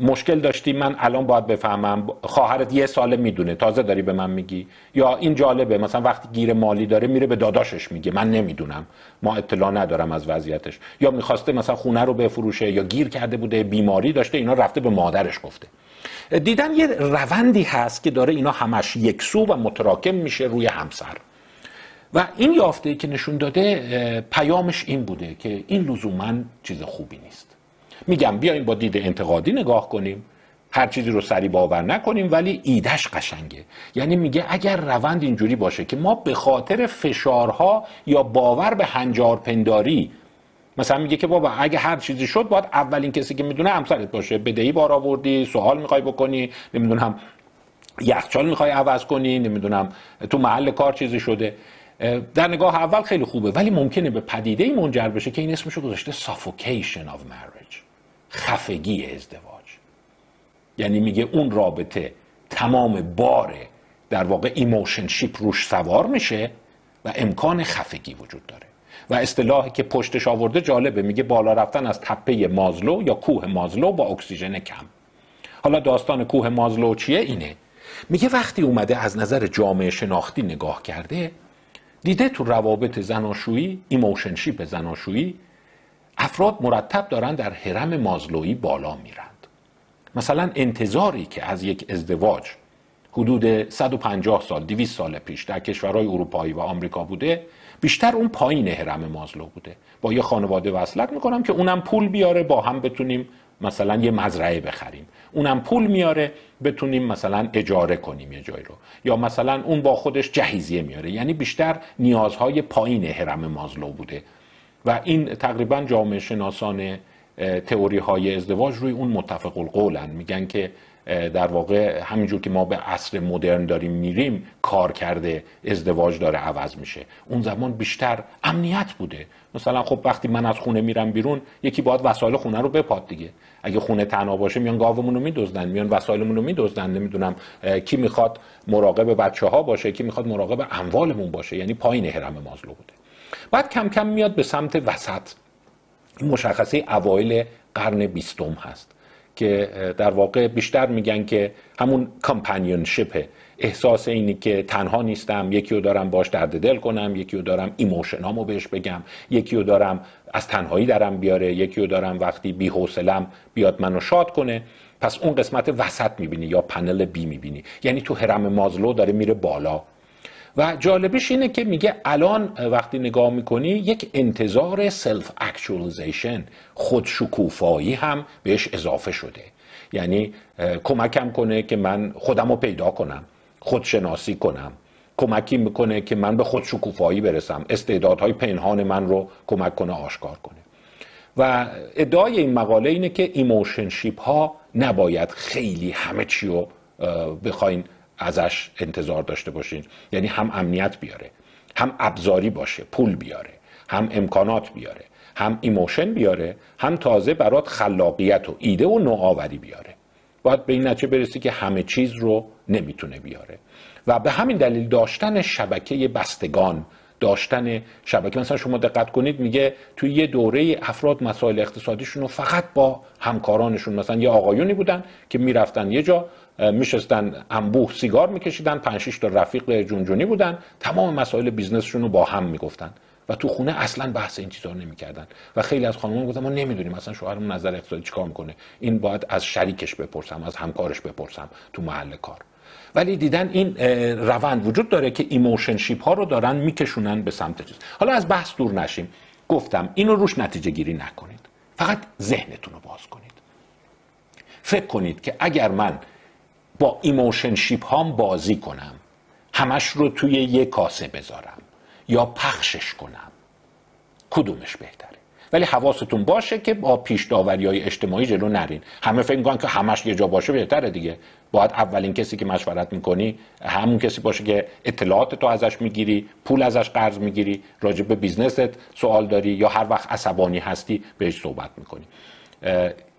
مشکل داشتی من الان باید بفهمم. خواهرت یه ساله می‌دونه. تازه داری به من میگی. یا این جالبه مثلا وقتی گیر مالی داره میره به داداشش میگه. من نمی‌دونم. ما اطلاع ندارم از وضعیتش. یا می‌خواسته مثلا خونه رو بفروشه یا گیر کرده بوده بیماری داشته اینا رفته به مادرش گفته. دیدن یه روندی هست که داره اینا همش یکسو و متراکم میشه روی همسر. و این یافته که نشون داده پیامش این بوده که این لزوما چیز خوبی نیست. میگم بیایم با دید انتقادی نگاه کنیم. هر چیزی رو سری باور نکنیم ولی ایدش قشنگه. یعنی میگه اگر روند اینجوری باشه که ما به خاطر فشارها یا باور به هنجار پنداری مثلا میگه که بابا اگه هر چیزی شد باید اولین کسی که می‌دونه همسرت باشه. بدهی بار آوردی سوال می‌خوای بکنی نمی‌دونم یخچال می‌خوای عوض کنی نمی‌دونم تو محل کار چیزی شده. در نگاه اول خیلی خوبه ولی ممکنه به پدیده منجر بشه که این اسمشو گذاشته suffocation of marriage. خفگی ازدواج. یعنی میگه اون رابطه تمام بار در واقع emotionship روش سوار میشه و امکان خفگی وجود داره. و اصطلاحی که پشتش آورده جالبه میگه بالا رفتن از تپه مازلو یا کوه مازلو با اکسیژن کم. حالا داستان کوه مازلو چیه؟ اینه. میگه وقتی اومده از نظر جامعه شناختی نگاه کرده دیده تو روابط زناشویی emotionship زناشویی افراد مرتب دارن در هرم مازلویی بالا میرند. مثلا انتظاری که از یک ازدواج حدود 150 سال 200 سال پیش در کشورهای اروپایی و آمریکا بوده بیشتر اون پایین هرم مازلو بوده. با یه خانواده وصلت می‌کنم که اونم پول بیاره با هم بتونیم مثلا یه مزرعه بخریم. اونم پول میاره بتونیم مثلا اجاره کنیم یه جایی رو. یا مثلا اون با خودش جهیزیه میاره. یعنی بیشتر نیازهای پایین حرم مازلو بوده. و این تقریبا جامعه شناسان تئوری های ازدواج روی اون متفق القولن. میگن که در واقع همینجور که ما به عصر مدرن داریم میریم کار کرده ازدواج داره عوض میشه. اون زمان بیشتر امنیت بوده. مثلا خب وقتی من از خونه میرم بیرون یکی باید وسایل خونه رو بپاد دیگه. اگه خونه تنها باشه میان گاومون رو میدزدن میان وسایلمون رو میدزدن. نمی‌دونم کی می‌خواد مراقب بچه ها باشه کی می‌خواد مراقب اموالمون باشه. یعنی پایین حرم مازلو بوده. بعد کم کم میاد به سمت وسط. این مشخصه اوایل قرن بیستم هست که در واقع بیشتر میگن که همون کمپانیونشیپه احساس اینی که تنها نیستم یکی رو دارم باش درد دل کنم یکی رو دارم ایموشنامو بهش بگم یکی رو دارم از تنهایی درم بیاره یکی رو دارم وقتی بی حوصلم بیاد منو شاد کنه. پس اون قسمت وسط می‌بینی یا panel B می‌بینی. یعنی تو هرم مازلو داره میره بالا. و جالبش اینه که میگه الان وقتی نگاه می‌کنی یک انتظار self actualization خودشکوفایی هم بهش اضافه شده. یعنی کمکم کنه که من خودم رو پیدا کنم خودشناسی کنم. کمکی می‌کنه که من به خودشکوفایی برسم. استعدادهای پنهان من رو کمک کنه آشکار کنه. و ادعای این مقاله اینه که emotionship ها نباید خیلی همه چی رو بخواین ازش انتظار داشته باشین. یعنی هم امنیت بیاره هم ابزاری باشه پول بیاره هم امکانات بیاره هم emotion بیاره هم تازه برات خلاقیت و ایده و نوآوری بیاره. باید به این نتیجه برسی که همه چیز رو نمی‌تونه بیاره. و به همین دلیل داشتن شبکه بستگان داشتن شبکه مثلا شما دقت کنید میگه توی یه دوره افراد مسائل اقتصادیشون رو فقط با همکارانشون مثلا یه آقایونی بودن که می‌رفتن یه جا میشستن انبوه سیگار میکشیدن پنج تا رفیق جونجونی بودن تمام مسائل بیزنسشون رو با هم می‌گفتن و تو خونه اصلا بحث این چیزا نمی‌کردن. و خیلی از خانم‌ها گفتن ما نمی‌دونیم مثلا شوهرمون نظر اقتصادی چیکار می‌کنه. این باید از شریکش بپرسم از همکارش بپرسم تو محل کار. ولی دیدن این روند وجود داره که emotionship ها رو دارن میکشونن به سمت چیز. حالا از بحث دور نشیم. گفتم اینو روش نتیجه گیری نکنید. فقط ذهنتون رو باز کنید. فکر کنید که اگر من با emotionship هام بازی کنم. همش رو توی یه کاسه بذارم یا پخشش کنم. کدومش بهتره؟ ولی حواستون باشه که با پیش های اجتماعی جلو نرین. همه فکر می‌کنن که همش یه جا باشه بهتره دیگه. باید اولین کسی که مشورت می‌کنی همون کسی باشه که اطلاعات تو ازش می‌گیری پول ازش قرض می‌گیری راجع به بیزنست سوال داری یا هر وقت عصبانی هستی بهش صحبت می‌کنی.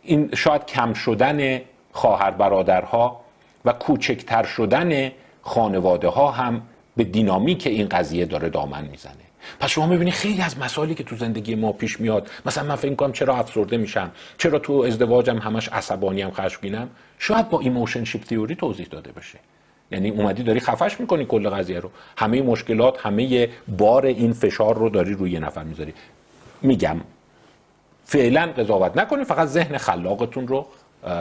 این شاید کم شدن خواهر برادرها و کوچکتر شدن خانواده ها هم به دینامیک این قضیه داره دامن می‌زنه. پس شما می‌بینید خیلی از مسائلی که تو زندگی ما پیش میاد. مثلا من فکر کنم چرا افسرده میشم؟ چرا تو ازدواجم همش عصبانی هم خشمگینم؟ شاید با emotionship theory توضیح داده بشه. یعنی اومدی داری خفش می‌کنی کل قضیه رو. همه مشکلات همه بار این فشار رو داری روی نفر می‌ذاری. میگم فعلا قضاوت نکنید فقط ذهن خلاقتون رو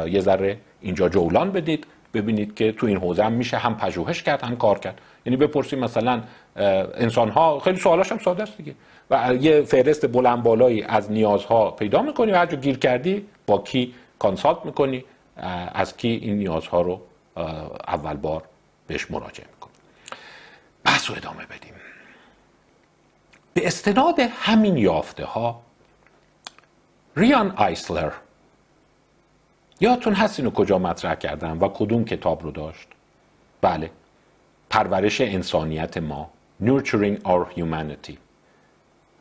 یه ذره اینجا جولان بدید. ببینید که تو این حوزه هم میشه هم پژوهش کرد هم کار کرد. یعنی بپرسید مثلا انسان ها خیلی سوالاش هم ساده است دیگه. و یه فهرست بلند بالایی از نیازها پیدا می‌کنی و هر گیر کردی با کی کانسالت می‌کنی از کی این نیازها رو اول بار بهش مراجعه می‌کنی. بحث رو ادامه بدیم. به استناد همین یافته ها ریان آیسلر یادتون هست اینو کجا مطرح کردم و کدوم کتاب رو داشت؟ بله. پرورش انسانیت ما Nurturing Our Humanity.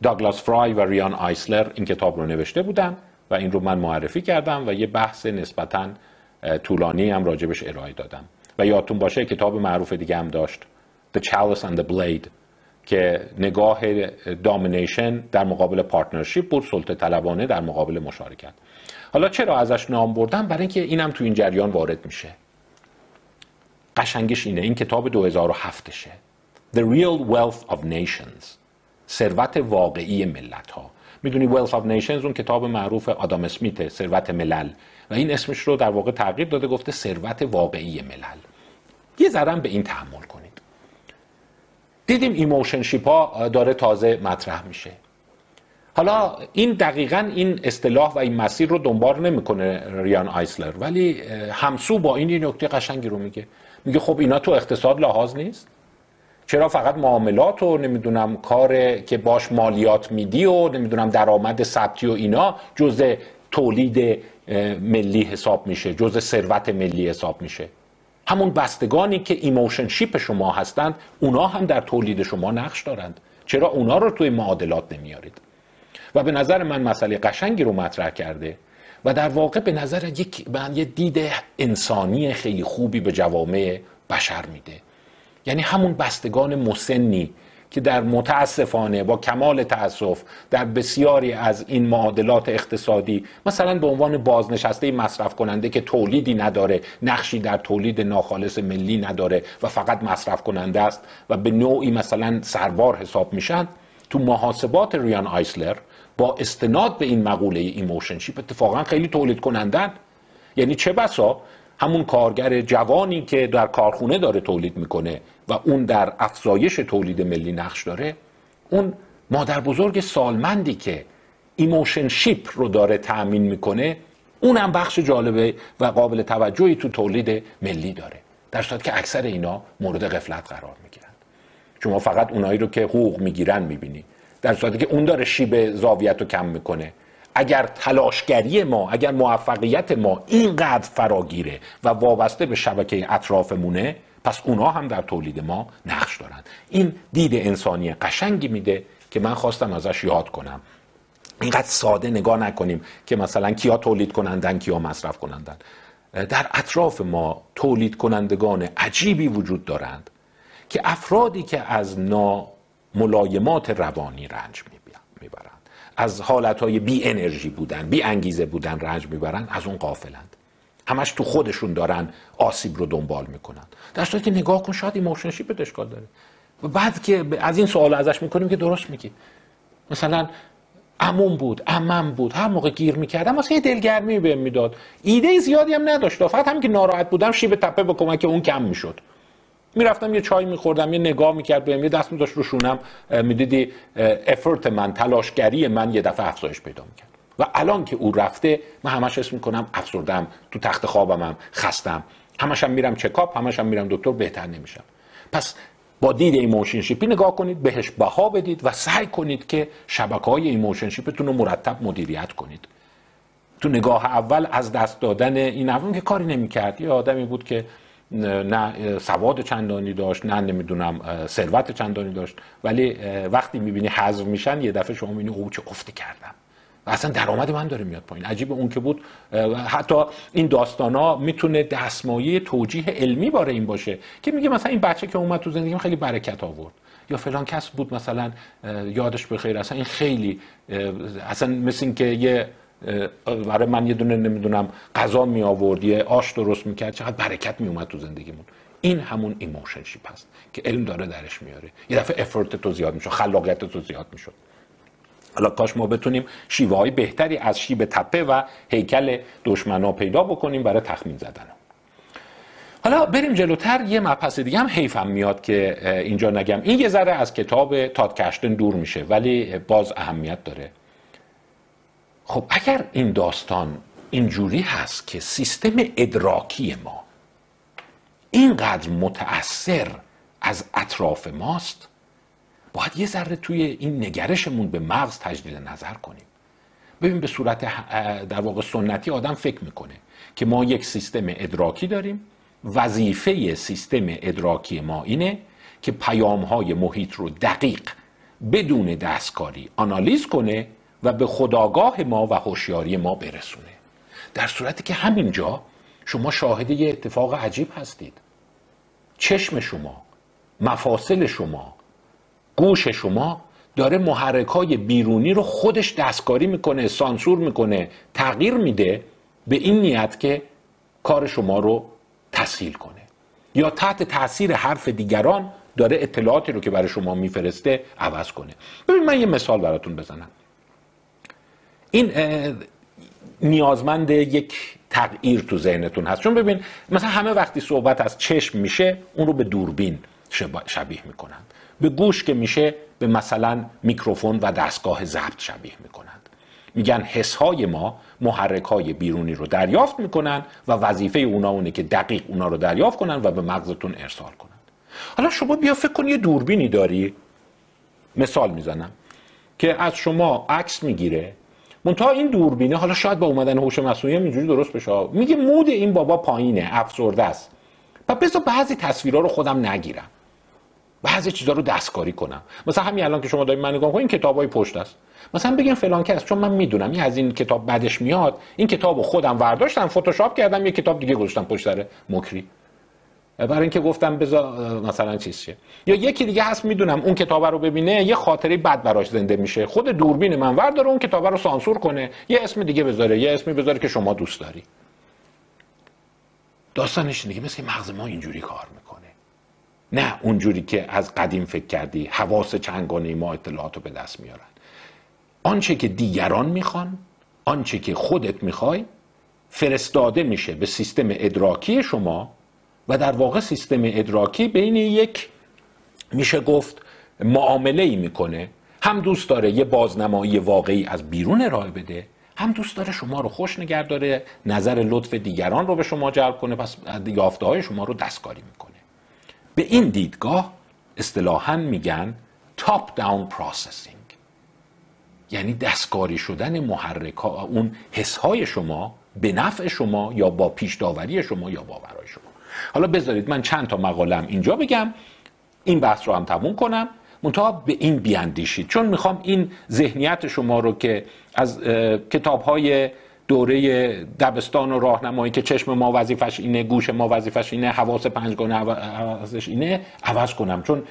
داگلاس فرای و ریان آیسلر این کتاب رو نوشته بودن و این رو من معرفی کردم و یه بحث نسبتا طولانی هم راجبش ارائه دادم. و یادتون باشه کتاب معروف دیگه هم داشت The Chalice and the Blade که نگاه domination در مقابل partnership بود سلطه طلبانه در مقابل مشارکت. حالا چرا ازش نام بردم برای اینکه اینم تو این جریان وارد میشه. قشنگش اینه. این کتاب 2007 شه The Real Wealth of Nations. ثروت واقعی ملت ها می‌دونی Wealth of Nations اون کتاب معروف آدام اسمیت ثروت ملل. و این اسمش رو در واقع تغییر داده گفته ثروت واقعی ملل. یه ذرم به این تحمل کنید. دیدیم emotionship ها داره تازه مطرح میشه. حالا این دقیقا این اصطلاح و این مسیر رو دنبال نمی‌کنه ریان آیسلر ولی همسو با این نکته قشنگی رو میگه. میگه خب اینا تو اقتصاد لحاظ نیست. چرا فقط معاملات و نمی‌دونم کار که باش مالیات میدی و نمی‌دونم درآمد ثبتی و اینا جزء تولید ملی حساب میشه جزء ثروت ملی حساب میشه. همون بستگانی که emotionship شما هستند اونا هم در تولید شما نقش دارند. چرا اونا رو توی معادلات نمیارید؟ و به نظر من مسئله قشنگی رو مطرح کرده و در واقع به نظر یک یه دید انسانی خیلی خوبی به جوامع بشر میده. یعنی همون بستگان مسنی که در متاسفانه با کمال تاسف در بسیاری از این معادلات اقتصادی مثلا به عنوان بازنشسته مصرف کننده که تولیدی نداره نقشی در تولید ناخالص ملی نداره و فقط مصرف کننده است و به نوعی مثلا سربار حساب میشن تو محاسبات ریان آیسلر با استناد به این مقوله emotionship اتفاقا خیلی تولید کنندن. یعنی چه بسا؟ همون کارگر جوانی که در کارخونه داره تولید می‌کنه و اون در افزایش تولید ملی نقش داره اون مادر بزرگ سالمندی که emotionship رو داره تأمین می‌کنه اونم بخش جالبه و قابل توجهی تو تولید ملی داره. در صورت که اکثر اینا مورد غفلت قرار می‌گیرن. شما فقط اونایی رو که حقوق می‌گیرن می‌بینی. در صورتی که اون داره شیب زاویت رو کم می‌کنه. اگر تلاشگری ما اگر موفقیت ما اینقدر فراگیره و وابسته به شبکه اطرافمونه پس اونا هم در تولید ما نقش دارن. این دید انسانی قشنگی میده که من خواستم ازش یاد کنم. اینقدر ساده نگاه نکنیم که مثلا کیا تولید کنندن کیا مصرف کنندن. در اطراف ما تولید کنندگان عجیبی وجود دارند که افرادی که از ناملایمات روانی رنج می‌برند. از حالتهای بی انرژی بودن بی انگیزه بودن رنج می‌برند از اون غافلند همش تو خودشون دارن آسیب رو دنبال می‌کنن. در صورتی که نگاه کن شاید emotionship اشکال داره. و بعد که از این سوال ازش می‌کنیم که درست میگی. مثلا عموم بود عمه‌م بود هر موقع گیر می‌کردم واسه یه دلگرمی بهم می‌داد. ایده زیادی هم نداشت. فقط همین که ناراحت بودم شیب تپه به کمک اون کم می‌شد. می‌رفتم یه چای میخوردم یه نگاه می‌کرد بهم یه دست میذاشت رو شونم. می‌دیدی effort من تلاشگری من یه دفعه افزایش پیدا می‌کرد. و الان که او رفته من همش اسم می‌کنم افسردم تو تخت خوابمم خستم همشم میرم چکاپ همشم میرم دکتر بهتر نمیشم. پس با دید emotionship ی نگاه کنید بهش بها بدید و سعی کنید که شبکه های emotionship تون رو مرتب مدیریت کنید. تو نگاه اول از دست دادن این اون که کاری نمی‌کرد. یه آدمی بود که نه سواد چندانی داشت نه نمی‌دونم ثروت چندانی داشت. ولی وقتی می‌بینی حذف میشن یه دفعه شما می‌بینی او چه افته کردم. و اصلا درآمد من داره میاد پایین. عجیب اون که بود. حتی این داستان ها می‌تونه دستمایه توجیه علمی باره این باشه که میگه مثلا این بچه که اومد تو زندگی خیلی برکت آورد. یا فلان کس بود مثلا یادش بخیر. اصلا این خیلی اصلا مثل این که یه برای من یه دونه نمی‌دونم غذا می آورد یه آش درست می‌کرد چقدر برکت می اومد تو زندگیمون. این همون emotionship هست که علم داره درش میاره. یه دفعه effort تو زیاد میشه خلاقیت تو زیاد میشه حالا کاش ما بتونیم شیوه های بهتری از شیب تپه و هیکل دشمنا پیدا بکنیم برای تخمین زدن. حالا بریم جلوتر یه مبحث دیگه هم حیفم میاد که اینجا نگم. این یه ذره از کتاب تاد کشتن دور میشه ولی باز اهمیت داره. خب اگر این داستان اینجوری هست که سیستم ادراکی ما اینقدر متأثر از اطراف ماست باید یه ذره توی این نگرشمون به مغز تجدید نظر کنیم. ببین به صورت در واقع سنتی آدم فکر می‌کنه که ما یک سیستم ادراکی داریم. وظیفه سیستم ادراکی ما اینه که پیام های محیط رو دقیق بدون دستکاری آنالیز کنه و به خداگاه ما و هوشیاری ما برسونه. در صورتی که همینجا شما شاهد یه اتفاق عجیب هستید. چشم شما مفاصل شما گوش شما داره محرک های بیرونی رو خودش دستکاری می‌کنه سانسور می‌کنه تغییر میده به این نیت که کار شما رو تسهیل کنه. یا تحت تاثیر حرف دیگران داره اطلاعاتی رو که برای شما میفرسته عوض کنه. ببین من یه مثال براتون بزنم. این نیازمند یک تغییر تو ذهنتون هست. چون ببین مثلا همه وقتی صحبت از چشم میشه اون رو به دوربین شبیه می‌کنن به گوش که میشه به مثلا میکروفون و دستگاه ضبط شبیه می‌کنند. میگن حس های ما محرک های بیرونی رو دریافت می‌کنن و وظیفه اونا اونه که دقیق اونا رو دریافت کنن و به مغزتون ارسال کنند حالا شما بیا فکر کن یه دوربینی داری. مثال می‌زنم. که از شما عکس می‌گیره. منتها این دوربینه حالا شاید با اومدن هوش مصنوعی اینجوری درست بشه. میگه مود این بابا پایینه افسرده است. و بذار بعضی تصویرها رو خودم نگیرم. بعضی چیزا رو دستکاری کنم. مثلا همین الان که شما دارید من نگاه این کتابای پشت است. مثلا بگم فلان کس چون من می‌دونم این از این کتاب بعدش میاد. این کتاب خودم ورداشتم فتوشاپ کردم یه کتاب دیگه گذاشتم پشت سر مکری. برای اینکه گفتم بذار مثلا چیز شه یا یکی دیگه هست می‌دونم اون کتاب رو ببینه یه خاطره بد براش زنده میشه. خود دوربین من ورداره اون کتاب رو سانسور کنه. یه اسم دیگه بذاره یه اسمی بذاره که شما دوست داری. داستانش دیگه مثل مغز ما اینجوری کار می‌کنه. نه اونجوری که از قدیم فکر کردی حواس چنگانه ما اطلاعات رو به دست میارن. آنچه که دیگران می‌خوان آنچه که خودت می‌خوای فرستاده میشه به سیستم ادراکی شما. و در واقع سیستم ادراکی بین یک میشه گفت معامله ای می‌کنه. هم دوست داره یه بازنمایی واقعی از بیرون ارائه بده هم دوست داره شما رو خوش نگه داره نظر لطف دیگران رو به شما جلب کنه پس یافته های شما رو دستکاری می‌کنه. به این دیدگاه اصطلاحا میگن top-down processing یعنی دستکاری شدن محرک اون حس های شما به نفع شما یا با پیش داوری شما یا باورهای شما. حالا بذارید من چند تا مقالم اینجا بگم. این بحث رو هم تموم کنم. منتها به این بیاندیشید. چون می‌خوام این ذهنیت شما رو که از کتاب های دوره دبستان و راهنمایی که چشم ما وظیفش اینه گوش ما وظیفش اینه حواس پنجگانه حواسش اینه عوض کنم. چون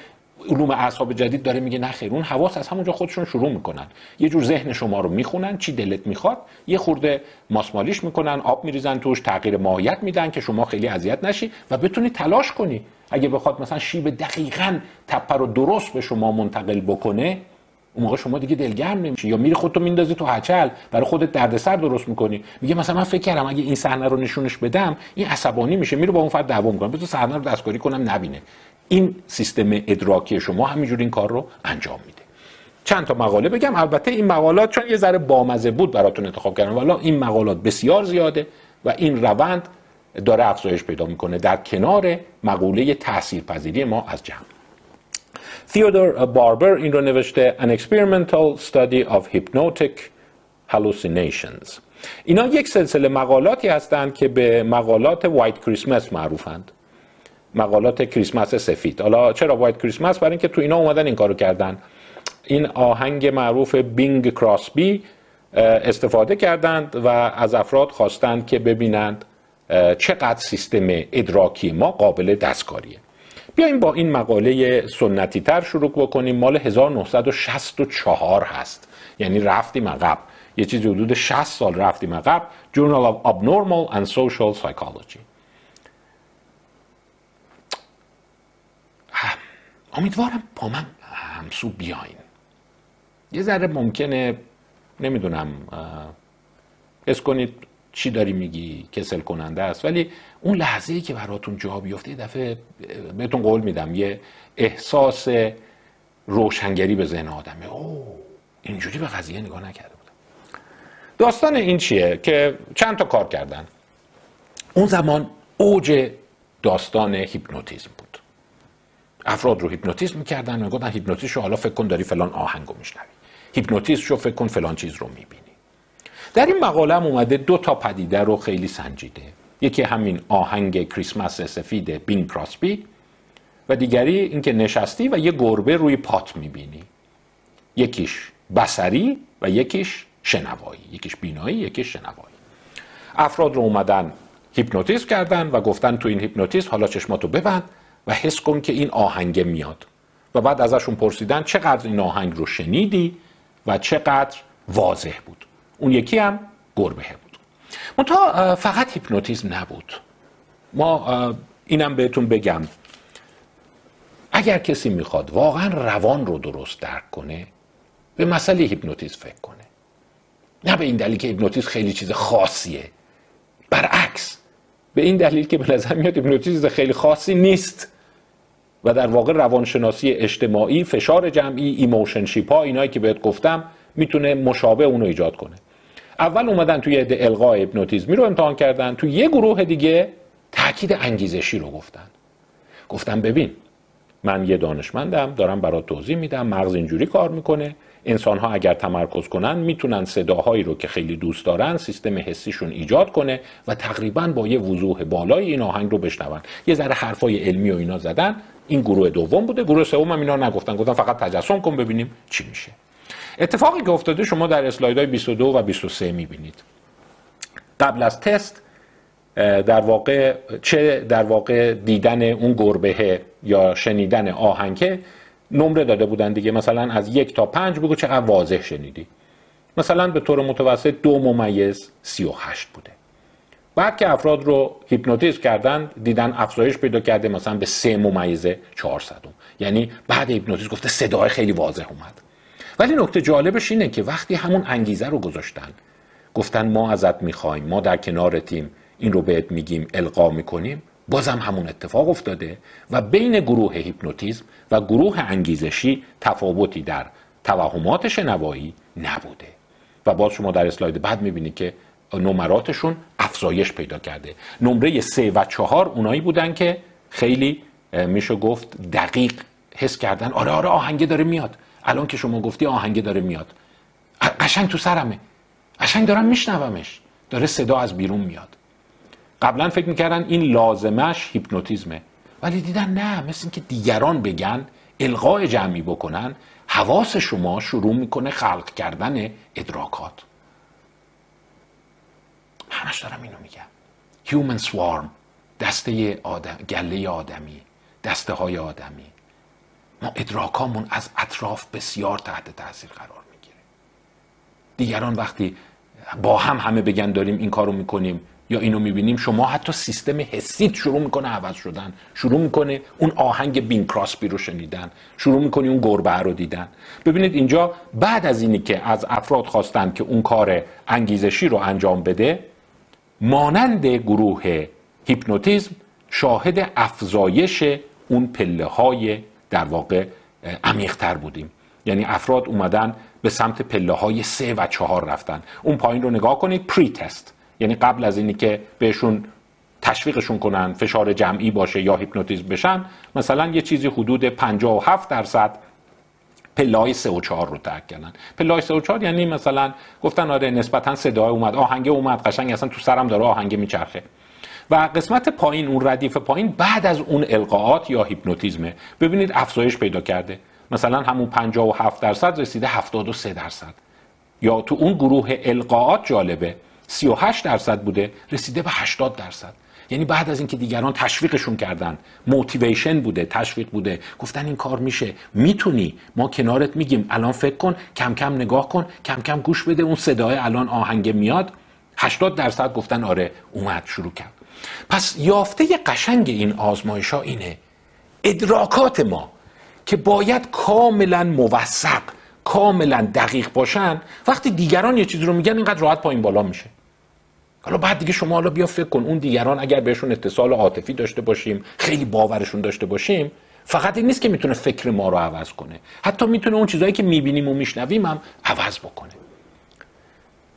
علوم اعصاب جدید داره میگه نه خیر اون حواس از همونجا خودشون شروع می‌کنن. یه جور ذهن شما رو می‌خونن چی دلت می‌خواد یه خورده ماسمالیش می‌کنن آب میریزن توش تغییر ماهیت میدن که شما خیلی اذیت نشی و بتونی تلاش کنی. اگه بخواد مثلا شیب دقیقا تپه رو درست به شما منتقل بکنه اون موقع شما دیگه دلگرم نمیشی. یا میری خودتو میندازی تو هچل برای خودت دردسر درست می‌کنی. میگه مثلا من فکر کردم اگه این صحنه رو نشونش بدم این عصبانی میشه میره با اون فرد دعوا می‌کنه. بذار صحنه رو دستکاری کنم نبینه. این سیستم ادراکی شما همینجور این کار رو انجام میده. چند تا مقاله بگم. البته این مقالات چون یه ذره بامزه بود براتون انتخاب کردم والا این مقالات بسیار زیاده و این روند داره افزایش پیدا می‌کنه. در کنار مقوله تاثیرپذیری ما از جمع. تیودور باربر این رو نوشته An Experimental Study of Hypnotic Hallucinations. اینا یک سلسله مقالاتی هستند که به مقالات وایت کریسمس معروفند. مقالات کریسمس سفید. حالا چرا وایت کریسمس؟ برای اینکه تو اینا اومدن این کارو کردن. این آهنگ معروف بینگ کراسبی استفاده کردند و از افراد خواستند که ببینند چقدر سیستم ادراکی ما قابل دستکاریه. بیایم با این مقاله سنتی تر شروع بکنیم. مال 1964 هست. یعنی رفتیم عقب. یه چیزی حدود 60 سال رفتیم عقب. Journal of Abnormal and Social Psychology. امیدوارم با من همسو بیاین. یه ذره ممکنه نمی‌دونم حس کنید چی داری میگی کسل کننده است. ولی اون لحظه ای که براتون جا بیفته یه دفعه بهتون قول میدم یه احساس روشنگری به ذهن آدمه. او اینجوری به قضیه نگاه نکرده بودم. داستان این چیه که چند تا کار کردن؟ اون زمان اوج داستان هیپنوتیزم بود. افراد رو هیپنوتیزم می‌کردن و گفتن هیپنوتیزم حالا فکر کن داری فلان آهنگ رو میشنوی. هیپنوتیزم رو فکر کن فلان چیز رو می‌بینی. در این مقاله هم اومده دو تا پدیده رو خیلی سنجیده. یکی همین آهنگ کریسمس سفید بینگ کراسبی و دیگری اینکه نشستی و یه گربه روی پات می‌بینی. یکیش بصری و یکیش شنوایی. یکیش بینایی یکیش شنوایی. افراد رو اومدن هیپنوتیزم کردن و گفتن تو این هیپنوتیزم حالا چشماتو ببند. و حس کن که این آهنگ میاد. و بعد ازشون پرسیدن چقدر این آهنگ رو شنیدی و چقدر واضح بود. اون یکی هم گربه بود. منتها فقط هیپنوتیزم نبود. ما اینم بهتون بگم. اگر کسی می‌خواد واقعا روان رو درست درک کنه به مسئله هیپنوتیزم فکر کنه. نه به این دلیل که هیپنوتیزم خیلی چیز خاصیه. برعکس به این دلیل که به نظر میاد هیپنوتیزم خیلی خاصی نیست. و در واقع روانشناسی اجتماعی فشار جمعی emotion ها اینایی که بهت گفتم می‌تونه مشابه اونو ایجاد کنه. اول اومدن توی عده القای هیپنوتیزمی رو امتحان کردن توی یه گروه دیگه تاکید انگیزشی رو گفتن. گفتن ببین من یه دانشمندم دارم برات توضیح میدم مغز اینجوری کار می‌کنه. انسان ها اگر تمرکز کنن می‌تونن صداهایی رو که خیلی دوست دارن سیستم حسیشون ایجاد کنه و تقریبا با یه وضوح بالای این آهنگ رو بشنون. یه ذره حرفای علمی و اینا زدن. این گروه دوم بوده گروه سوم هم اینا نگفتن. گفتن فقط تجسم کن ببینیم چی میشه. اتفاقی که افتاده شما در اسلایدهای 22 و 23 می‌بینید. قبل از تست در واقع چه در واقع دیدن اون گربه یا شنیدن آهنگه نمره داده بودن دیگه. مثلا از یک تا پنج بگو چقدر واضح شنیدی. مثلا به طور متوسط دو ممیز سی و هشت بوده. بعد که افراد رو هیپنوتیزم کردن دیدن افزایش پیدا کرده مثلا به سه ممیز صدوم یعنی بعد هیپنوتیزم گفته صدای خیلی واضح اومد. ولی نکته جالبش اینه که وقتی همون انگیزه رو گذاشتن گفتن ما ازت می‌خوایم ما در کنار تیم این رو بهت میگیم القا می‌کنیم بازم همون اتفاق افتاده و بین گروه هیپنوتیزم و گروه انگیزشی تفاوتی در توهمات شنوایی نبوده. و باز شما در اسلاید بعد می‌بینید که نمراتشون افزایش پیدا کرده. نمره سه و چهار اونایی بودن که خیلی میشه گفت دقیق حس کردن. آره آره آهنگه داره میاد. الان که شما گفتی آهنگه داره میاد. قشنگ تو سرمه. قشنگ دارم میشنومش. داره صدا از بیرون میاد. قبلا فکر می‌کردن این لازمش هیپنوتیزمه. ولی دیدن نه مثل اینکه دیگران بگن القای جمعی بکنن حواس شما شروع می‌کنه خلق کردن ادراکات. همش دارم اینو میگم. Human swarm دسته آدم گله آدمی دسته های آدمی. ما ادراکامون از اطراف بسیار تحت تاثیر قرار می‌گیره. دیگران وقتی با هم همه بگن داریم این کارو می‌کنیم یا اینو می‌بینیم شما حتی سیستم حسیت شروع می‌کنه عوض شدن. شروع می‌کنه اون آهنگ بین کراسبی رو شنیدن. شروع می‌کنه اون گربه رو دیدن. ببینید اینجا بعد از اینی که از افراد خواستن که اون کار انگیزشی رو انجام بده مانند گروه هیپنوتیزم شاهد افزایش اون پله های در واقع عمیقتر بودیم. یعنی افراد اومدن به سمت پله های سه و چهار رفتن. اون پایین رو نگاه کنید پری تست یعنی قبل از اینی که بهشون تشویقشون کنن فشار جمعی باشه یا هیپنوتیزم بشن مثلا یه چیزی حدود 57 درصد پلای 3 و 4 رو ترک کردن. پلای 3 و 4 یعنی مثلا گفتن آره نسبتا صدای اومد آهنگ اومد قشنگ اصلا تو سرم داره آهنگ میچرخه. و قسمت پایین اون ردیف پایین بعد از اون القاعات یا هیپنوتیزمه. ببینید افزایش پیدا کرده. مثلا همون 57 درصد رسیده 73 درصد. یا تو اون گروه القاعات جالبه 38 درصد بوده رسیده به 80 درصد. یعنی بعد از اینکه دیگران تشویقشون کردن موتیویشن بوده تشویق بوده گفتن این کار میشه می‌تونی. ما کنارت میگیم الان فکر کن کم کم نگاه کن کم کم گوش بده اون صدای الان آهنگ میاد. 80 درصد گفتن آره اومد شروع کرد. پس یافته قشنگ این آزمایش اینه ادراکات ما که باید کاملا موثق کاملا دقیق باشن وقتی دیگران یه چیزی رو میگن اینقدر راحت پایین بالا میشه. حالا بعد دیگه شما حالا بیا فکر کن اون دیگران اگر بهشون اتصال عاطفی داشته باشیم خیلی باورشون داشته باشیم فقط این نیست که می‌تونه فکر ما رو عوض کنه. حتی می‌تونه اون چیزهایی که می‌بینیم و میشنویم هم عوض بکنه.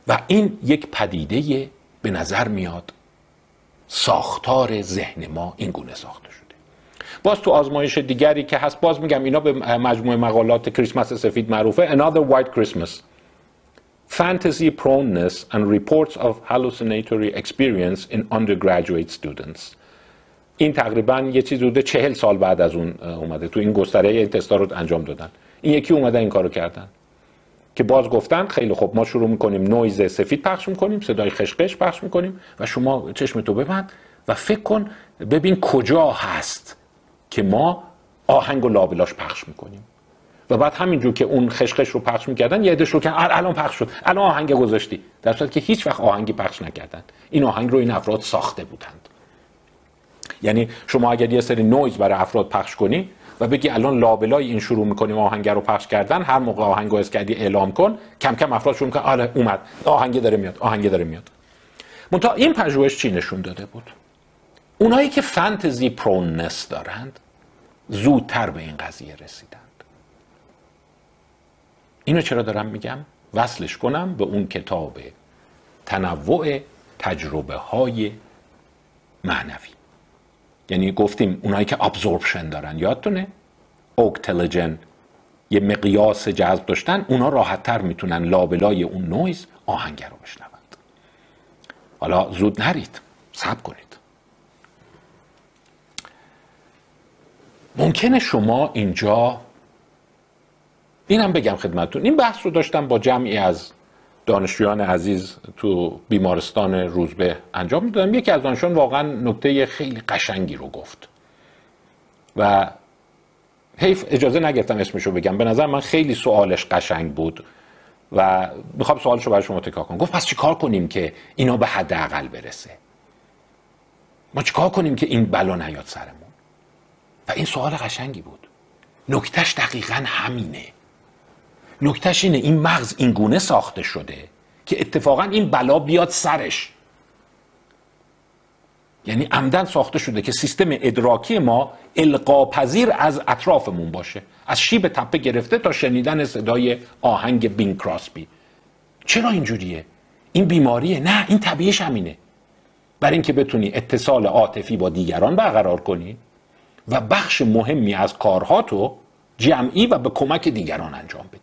و این یک پدیده به نظر میاد ساختار ذهن ما این گونه ساخته شده. باز تو آزمایش دیگری که هست باز میگم اینا به مجموعه مقالات کریسمس سفید معروفه Another White Christmas. Fantasy proneness and reports of hallucinatory experience in undergraduate students. این تقریبا یه چیز بوده چهل سال بعد از اون اومده. تو این گستره این تستا رو انجام دادن. این یکی اومده این کارو کردن. که باز گفتن خیلی خوب ما شروع می‌کنیم نویز سفید پخش می‌کنیم صدای خشخش پخش می‌کنیم و شما چشم تو ببند و فکر کن ببین کجا هست که ما آهنگ و لابلاش پخش می‌کنیم. و بعد همینجور که اون خشخش رو پخش می‌کردن یه عدهش رو که الان پخش شد الان آهنگ گذاشتی. در صورتی که هیچ وقت آهنگی پخش نکردن. این آهنگ رو این افراد ساخته بودند. یعنی شما اگر یه سری نویز برای افراد پخش کنی و بگی الان لابلای این شروع می‌کنیم آهنگ رو پخش کردن هر موقع آهنگ رو کردی اعلام کن کم کم افراد شروع می‌کنن آره اومد آهنگ داره میاد آهنگ داره میاد. منتها این پژوهش چی نشون داده بود؟ اونایی که fantasy proneness دارند زودتر به این قضیه رسیدند اینو چرا دارم میگم؟ وصلش کنم به اون کتاب تنوع تجربه های معنوی. یعنی گفتیم اونایی که ابزوربشن دارن یادتونه؟ اوکتلجن یه مقیاس جذب داشتن اونا راحت تر می‌تونن لابلای اون نویز آهنگ رو بشنوند. حالا زود نرید صبر کنید. ممکنه شما اینجا اینم بگم خدمتتون. این بحث رو داشتم با جمعی از دانشجویان عزیز تو بیمارستان روزبه انجام می‌دادم. یکی از دانشجویان واقعا نکته خیلی قشنگی رو گفت. و حیف اجازه نگرفتم اسمشو بگم. به نظر من خیلی سوالش قشنگ بود و می‌خوام سوالش رو برای شما تکرار کنم. گفت پس چیکار کنیم که اینا به حداقل برسه؟ ما چیکار کنیم که این بلا نیاد سرمون؟ و این سوال قشنگی بود. نکتش دقیقا همینه. نکتش اینه این مغز این گونه ساخته شده که اتفاقا این بلا بیاد سرش. یعنی عمدن ساخته شده که سیستم ادراکی ما القاپذیر از اطرافمون باشه. از شیب تپه گرفته تا شنیدن صدای آهنگ بین کراسبی چرا اینجوریه؟ این بیماریه؟ نه این طبیعش همینه. برای اینکه بتونی اتصال عاطفی با دیگران برقرار کنی و بخش مهمی از کارها تو جمعی و به کمک دیگران انجام بدی.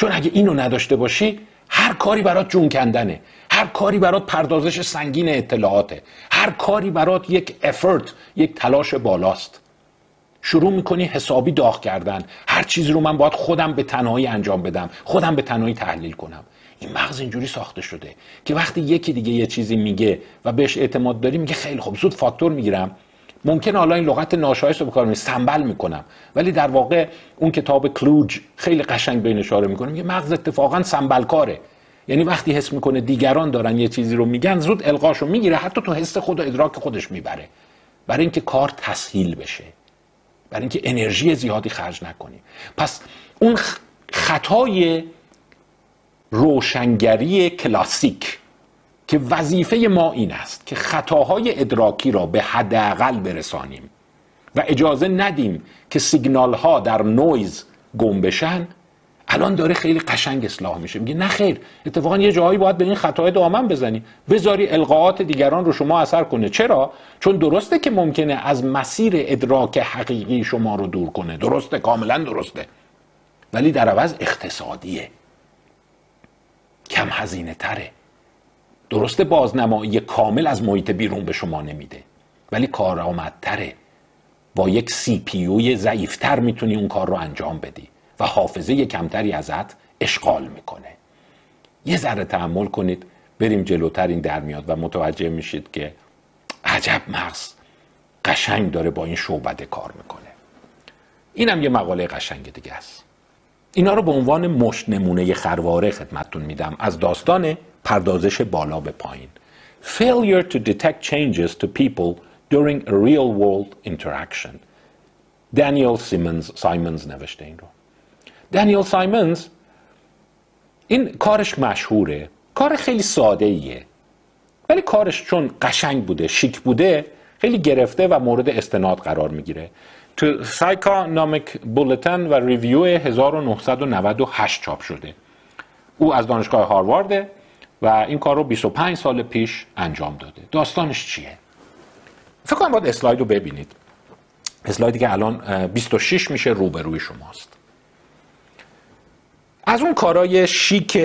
چون اگه اینو نداشته باشی هر کاری برات جون کندنه. هر کاری برات پردازش سنگین اطلاعاته. هر کاری برات یک افرت یک تلاش بالاست. شروع می‌کنی حسابی داغ کردن. هر چیزی رو من باید خودم به تنهایی انجام بدم خودم به تنهایی تحلیل کنم. این مغز اینجوری ساخته شده که وقتی یکی دیگه یه چیزی میگه و بهش اعتماد داری میگه خیلی خوب زود فاکتور می‌گیرم. ممکن حالا این لغت ناشایست رو بکار می سنبل می‌کنم. ولی در واقع اون کتاب کلوج خیلی قشنگ به اشاره می‌کنه. میگه مغز اتفاقا سنبل کاره یعنی وقتی حس می‌کنه دیگران دارن یه چیزی رو میگن زود القاشو می‌گیره حتی تو حس خود و ادراک خودش می‌بره. برای اینکه کار تسهیل بشه. برای اینکه انرژی زیادی خرج نکنی پس اون خطای روشنگری کلاسیک. که وظیفه ما این است که خطاهای ادراکی را به حداقل برسانیم و اجازه ندیم که سیگنال ها در نویز گم بشن. الان داره خیلی قشنگ اصلاح میشه. میگه نه خیر اتفاقا یه جایی باید به این خطای دامن بزنی بذاری القاعات دیگران رو شما اثر کنه. چرا؟ چون درسته که ممکنه از مسیر ادراک حقیقی شما رو دور کنه. درسته کاملا درسته. ولی در عوض اقتصادیه. کم هزینه تره. درسته بازنمایی کامل از محیط بیرون به شما نمیده. ولی کارآمدتره. با یک سی پی ضعیفتر می‌تونی اون کار رو انجام بدی و حافظه کمتری ازت اشغال می‌کنه. یه ذره تحمل کنید بریم جلوتر این در میاد و متوجه میشید که عجب مغز قشنگ داره با این شعبده کار می‌کنه. اینم یه مقاله قشنگ دیگه است. اینا رو به عنوان مشت نمونه خرواره خدمتتون میدم. از داستان پردازش بالا به پایین. Failure to detect changes to people during a real world interaction. دانیل سیمنز سایمنز نوشته این رو. دانیل سایمنز این کارش مشهوره. کار خیلی ساده ایه ولی کارش چون قشنگ بوده شیک بوده خیلی گرفته و مورد استناد قرار می‌گیره. تو سایکانامیک بولتن و ریویو 1998 چاپ شده. او از دانشگاه هاروارده. و این کار رو 25 سال پیش انجام داده. داستانش چیه؟ فکر کنم باید اسلاید رو ببینید. اسلایدی که الان 26 میشه روبروی شماست. از اون کارای شیک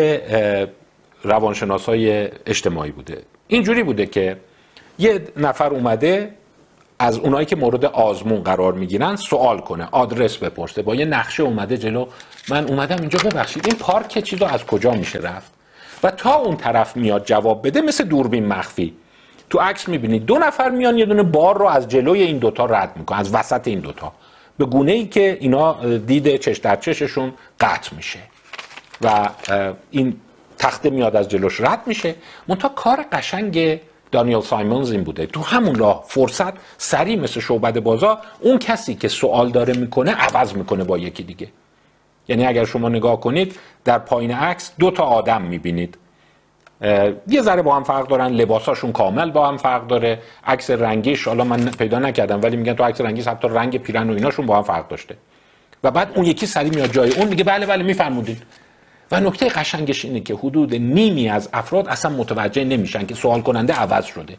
روانشناس های اجتماعی بوده. اینجوری بوده که یه نفر اومده از اونایی که مورد آزمون قرار می‌گیرن سوال کنه آدرس بپرسه. با یه نقشه اومده جلو من اومدم اینجا ببخشید این پارک چیزا از کجا میشه رفت؟ و تا اون طرف میاد جواب بده مثل دوربین مخفی. تو عکس می‌بینید دو نفر میان یه دونه بار رو از جلوی این دوتا رد می‌کنن از وسط این دوتا. به گونه ای که اینا دید چش در چششون قطع میشه. و این تخته میاد از جلوش رد میشه. منتها کار قشنگ دانیل سایمونز این بوده. تو همون راه فرصت سریع مثل شعبد بازا اون کسی که سوال داره می‌کنه عوض می‌کنه با یکی دیگه. یعنی اگر شما نگاه کنید در پایین عکس دو تا آدم می‌بینید. یه ذره با هم فرق دارن لباساشون کامل با هم فرق داره. عکس رنگیش حالا من پیدا نکردم ولی میگن تو عکس رنگیش حتی رنگ پیرن و ایناشون با هم فرق داشته. و بعد اون یکی سری میاد جای اون میگه بله بله میفرمودید. و نکته قشنگش اینه که حدود نیمی از افراد اصلا متوجه نمیشن که سوال کننده عوض شده.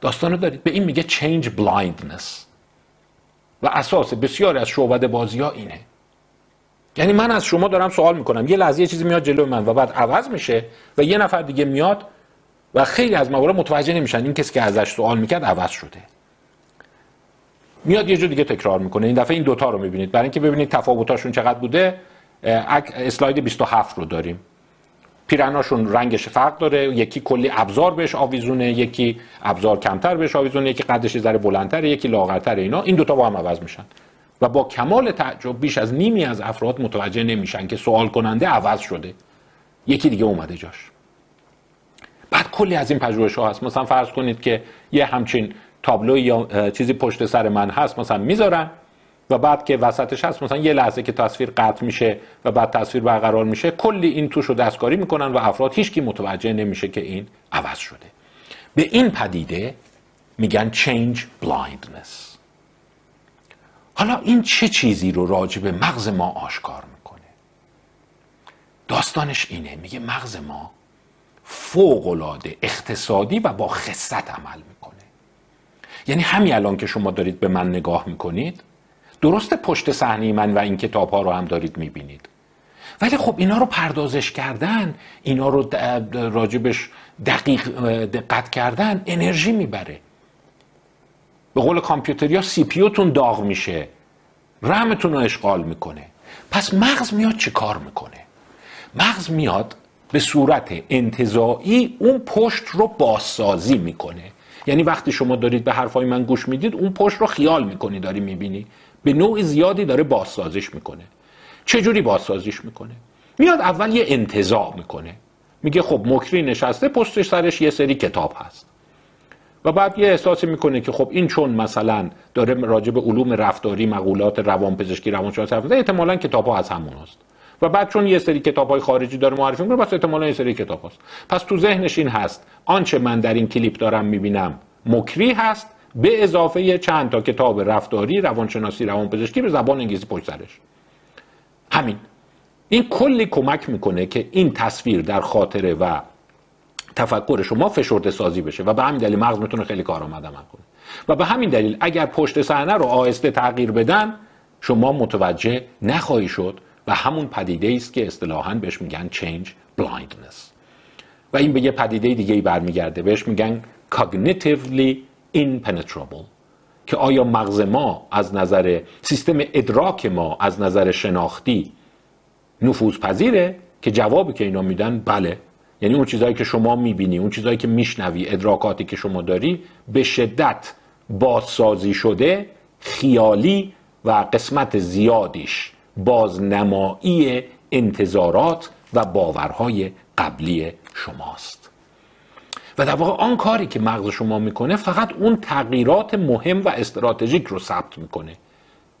داستانو دارید. به این میگه change blindness. و اساس بسیاری از شعبد بازی ها اینه. یعنی من از شما دارم سوال می‌کنم. یه لحظه یه چیزی میاد جلو من و بعد عوض میشه و یه نفر دیگه میاد و خیلی از موارد متوجه نمیشن. این کسی که ازش سوال می‌کرد عوض شده. میاد یه جو دیگه تکرار می‌کنه. این دفعه این دوتا رو می‌بینید. برای اینکه ببینید تفاوتاشون چقدر بوده اسلاید 27 رو داریم. پیرناشون رنگش فرق داره. یکی کلی ابزار بهش آویزونه یکی ابزار کمتر بهش آویزونه یکی قدش ذره بلندتره یکی لاغرتره اینا. این دوتا با هم عوض میشن. و با کمال تعجب بیش از نیمی از افراد متوجه نمیشن که سوال کننده عوض شده. یکی دیگه اومده جاش. بعد کلی از این پژوهش ها هست. مثلا فرض کنید که یه همچین تابلو یا چیزی پشت سر من هست مثلا می‌ذارن و بعد که وسطش هست مثلا یه لحظه که تصویر قطع میشه و بعد تصویر برقرار میشه کلی این توش رو دستکاری می‌کنن و افراد هیچکی متوجه نمیشه که این عوض شده. به این پدیده میگن change blindness. حالا این چه چیزی رو راجع به مغز ما آشکار می‌کنه؟ داستانش اینه میگه مغز ما فوقالعاده اقتصادی و با خصت عمل می‌کنه. یعنی همین الان که شما دارید به من نگاه می‌کنید درست پشت صحنه من و این کتاب ها رو هم دارید می‌بینید. ولی خب اینا رو پردازش کردن اینا رو راجبش دقیق دقت کردن انرژی می‌بره. به قول کامپیوتریا سی پیوتون داغ میشه. رمتون رو اشغال می‌کنه. پس مغز میاد چه کار می‌کنه؟ مغز میاد به صورت انتظایی اون پشت رو بازسازی می‌کنه. یعنی وقتی شما دارید به حرفای من گوش می‌دید اون پشت رو خیال می‌کنی داری می‌بینی. به نوع زیادی داره بازسازیش می‌کنه. چجوری بازسازیش می‌کنه؟ میاد اول یه انتظاع می‌کنه. میگه خب مکری نشسته پستش سرش یه سری کتاب هست. و بعد یه احساسی می‌کنه که خب این چون مثلا داره راجع به علوم رفتاری مقولات روانپزشکی روانشناسی حرف احتمالا کتاب ها از همون هست. و بعد چون یه سری کتاب های خارجی داره معرفی می‌کنه پس احتمالا یه سری کتاب هست. پس تو ذهنش این هست. آنچه من در این کلیپ دارم می‌بینم مکری هست به اضافه چند تا کتاب رفتاری روانشناسی روانپزشکی به زبان انگلیسی پشت سرش. همین. این کلی کمک می‌کنه که این تصویر در خاطره و تفکر شما فشرده سازی بشه و به همین دلیل مغز می‌تونه خیلی کارآمد عمل کنه و به همین دلیل اگر پشت صحنه رو آهسته تغییر بدن شما متوجه نخواهی شد و همون پدیده است که اصطلاحا بهش میگن change blindness. و این به یه پدیده دیگه ای برمیگرده. بهش میگن cognitively impenetrable که آیا مغز ما از نظر سیستم ادراک ما از نظر شناختی نفوذ پذیره که جوابی که اینا میدن بله. یعنی اون چیزهایی که شما می‌بینی اون چیزهایی که میشنوی ادراکاتی که شما داری به شدت بازسازی شده خیالی و قسمت زیادیش بازنمایی انتظارات و باورهای قبلی شماست. و در واقع آن کاری که مغز شما می‌کنه فقط اون تغییرات مهم و استراتژیک رو ثبت می‌کنه.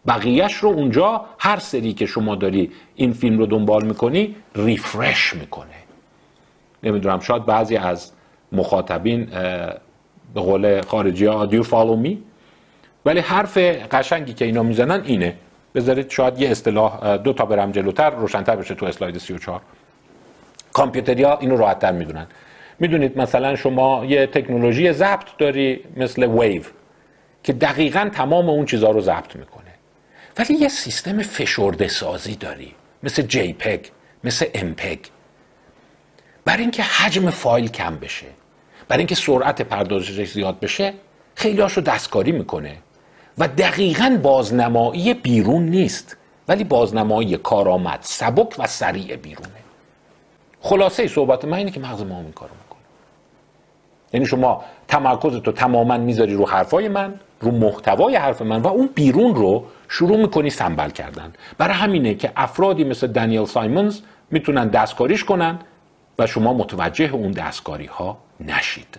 بقیهش رو اونجا هر سری که شما داری این فیلم رو دنبال می‌کنی ریفرش می‌کنه. نمی‌دونم شاید بعضی از مخاطبین به قول خارجی ها do follow me? ولی حرف قشنگی که اینا می‌زنن اینه. بذارید شاید یه اصطلاح دو تا برم جلوتر روشنتر بشه تو اسلاید 34 کامپیوتریا اینو راحتتر می‌دونن. می‌دونید مثلا شما یه تکنولوژی ضبط داری مثل ویو که دقیقا تمام اون چیزها رو ضبط می‌کنه. ولی یه سیستم فشرده سازی داری مثل جی مثل امپگ برای اینکه حجم فایل کم بشه برای اینکه سرعت پردازشش زیاد بشه خیلی رو دستکاری می‌کنه و دقیقا بازنمایی بیرون نیست ولی بازنمایی کارآمد سبک و سریع بیرونه. خلاصه صحبت من اینه که مغز ما این کارو می‌کنه. یعنی شما تمرکزتو تماما می‌ذاری رو حرفای من رو محتوای حرف من و اون بیرون رو شروع می‌کنی سنبل کردن. برای همینه که افرادی مثل دانیل سایمونز می‌تونن دستکاریش کنن و شما متوجه اون دستکاری ها نشید.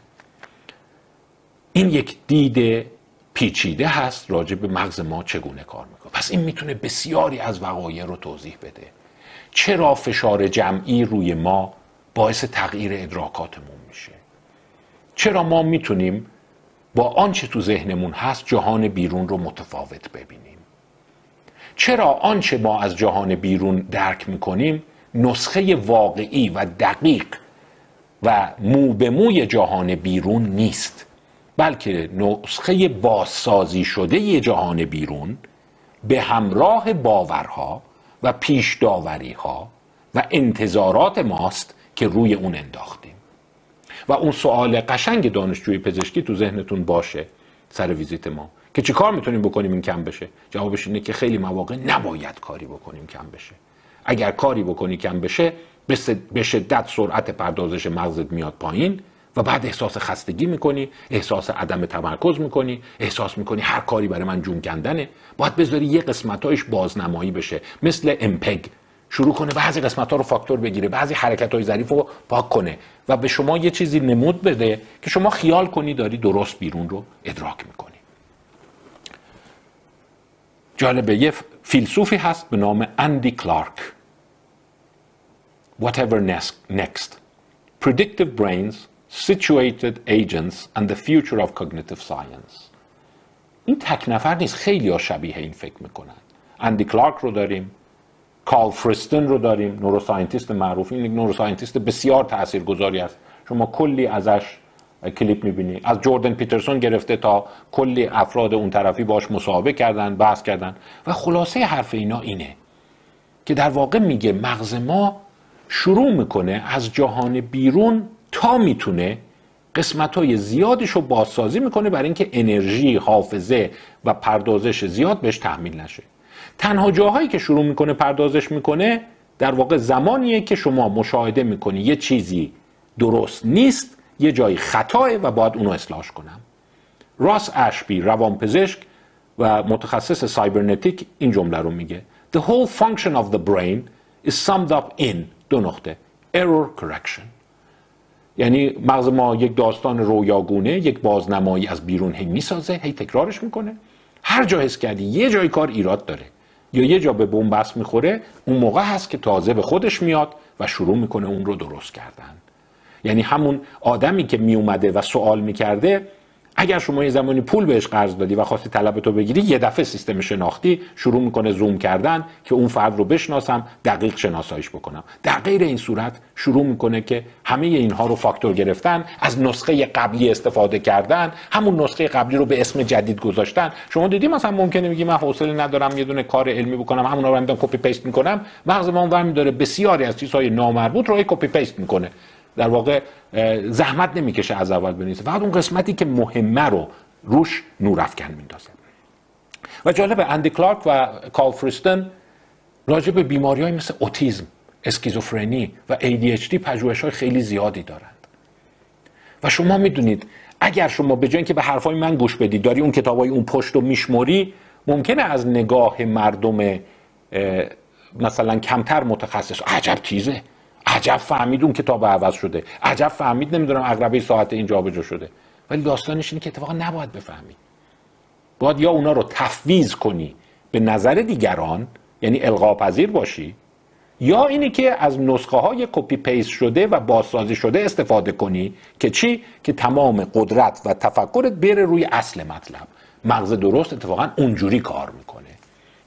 این یک دید پیچیده هست راجع به مغز ما چگونه کار می‌کنه. پس این می‌تونه بسیاری از وقایع رو توضیح بده. چرا فشار جمعی روی ما باعث تغییر ادراکاتمون میشه؟ چرا ما می‌تونیم با آنچه تو ذهنمون هست جهان بیرون رو متفاوت ببینیم؟ چرا آنچه ما از جهان بیرون درک می‌کنیم نسخه واقعی و دقیق و مو به موی جهان بیرون نیست بلکه نسخه بازسازی شده جهان بیرون به همراه باورها و پیش ها و انتظارات ماست که روی اون انداختیم. و اون سوال قشنگ دانشجوی پزشکی تو ذهنتون باشه سر ویزیت ما که چی کار می‌تونیم بکنیم این کم بشه؟ جوابش اینه که خیلی مواقع نباید کاری بکنیم کم بشه. اگر کاری بکنی کم بشه به شدت سرعت پردازش مغزت میاد پایین و بعد احساس خستگی می‌کنی احساس عدم تمرکز می‌کنی احساس می‌کنی هر کاری برای من جون کندنه. باید بذاری یه قسمتایش بازنمایی بشه مثل امپگ شروع کنه بعضی قسمت ها رو فاکتور بگیره بعضی حرکت های ظریف رو پاک کنه و به شما یه چیزی نمود بده که شما خیال کنی داری درست بیرون رو ادراک می‌کنی. جالبه یه فیلسوفی هست به نام اندی کلارک Whatever next. Predictive Brains situated agents and the future of cognitive science. این تک نفر نیست. خیلی ها شبیه این فکر می‌کنن. اندی کلارک رو داریم. کارل فریستن رو داریم. neuroscientist معروف. این neuroscientist بسیار تاثیرگذاری است. شما کلی ازش کلیپ می‌بینی. از جوردن پیترسون گرفته تا کلی افراد اون طرفی باش مصاحبه کردن بحث کردن. و خلاصه حرف اینا اینه که در واقع میگه مغز ما شروع می‌کنه از جهان بیرون تا می‌تونه قسمت های زیادش رو بازسازی می‌کنه برای اینکه انرژی حافظه و پردازش زیاد بهش تحمیل نشه. تنها جاهایی که شروع می‌کنه پردازش می‌کنه در واقع زمانیه که شما مشاهده می‌کنی. یه چیزی درست نیست یه جایی خطاه و باید اونو اصلاح کنم. راس اشبی روانپزشک و متخصص سایبرنتیک این جمله رو میگه. The whole function of the brain is summed up in دو نقطه. Error correction. یعنی مغز ما یک داستان رویاگونه یک بازنمایی از بیرون هی می‌سازه هی تکرارش می‌کنه. هر جا حس کردی یه جای کار ایراد داره یا یه جا به بنبست می‌خوره اون موقع هست که تازه به خودش میاد و شروع می‌کنه اون رو درست کردن. یعنی همون آدمی که میومده و سوال می‌کرده اگر شما یه زمانی پول بهش قرض دادی و خواستی طلب تو بگیری یه دفعه سیستم شناختی شروع می‌کنه زوم کردن که اون فرد رو بشناسم دقیق شناساییش بکنم. در غیر این صورت شروع می‌کنه که همه اینها رو فاکتور گرفتن از نسخه قبلی استفاده کردن همون نسخه قبلی رو به اسم جدید گذاشتن. شما دیدی مثلا ممکنه میگی من حوصله ندارم یه دونه کار علمی بکنم همون رو هم copy paste می‌کنم. مغز ما اونور داره بسیاری از چیزهای نامربوط رو copy paste می‌کنه. در واقع زحمت نمی‌کشه از اول بنویسه. فقط اون قسمتی که مهمه رو روش نور افکن میندازه. و جالب اندی کلارک و کال فریستن راجع به بیماری های مثل اوتیزم اسکیزوفرنی و ADHD پژوهش های خیلی زیادی دارند. و شما می‌دونید اگر شما به جای اینکه به حرفای من گوش بدید داری اون کتابای اون پشت رو میشموری ممکنه از نگاه مردم مثلا کمتر متخصص عجب تیزه. عجب فهمید اون کتاب عوض شده. عجب فهمید نمی‌دونم عقربه ساعت این جابجا شده. ولی داستانش اینه که اتفاقا نباید بفهمی باید یا اونا رو تفویض کنی به نظر دیگران یعنی القا پذیر باشی یا اینی که از نسخه های copy paste شده و بازسازی شده استفاده کنی که چی؟ که تمام قدرت و تفکرت بره روی اصل مطلب. مغز درست اتفاقا اونجوری کار می‌کنه.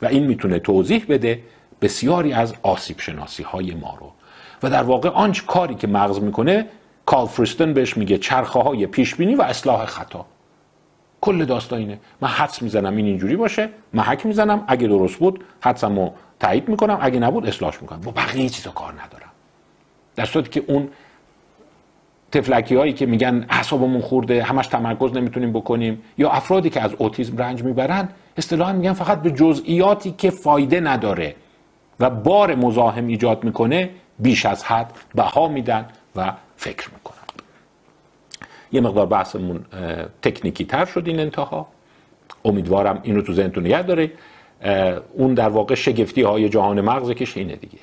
و این می‌تونه توضیح بده بسیاری از آسیب شناسی های ما رو. و در واقع آنچ کاری که مغز می‌کنه کال فریستن بهش میگه چرخه های پیش بینی و اصلاح خطا. کل داستان اینه. من حدس می‌زنم این اینجوری باشه محک می‌زنم. اگه درست بود حدسمو تایید می‌کنم. اگه نبود اصلاحش می‌کنم. با بقیه چیزا کار ندارم. در صورتی که اون تفلکی هایی که میگن اعصابمون خورده همش تمرکز نمی‌تونیم بکنیم یا افرادی که از اوتیسم رنج می‌برن اصطلاحا میگن فقط به جزئیاتی که فایده نداره و بار مزاحم ایجاد می‌کنه بیش از حد بها میدن و فکر می‌کنن. یه مقدار بحثمون تکنیکی تر شد این انتها. امیدوارم اینو تو ذهنتون نگه داره. اون در واقع شگفتی های جهان مغز که اینه دیگه.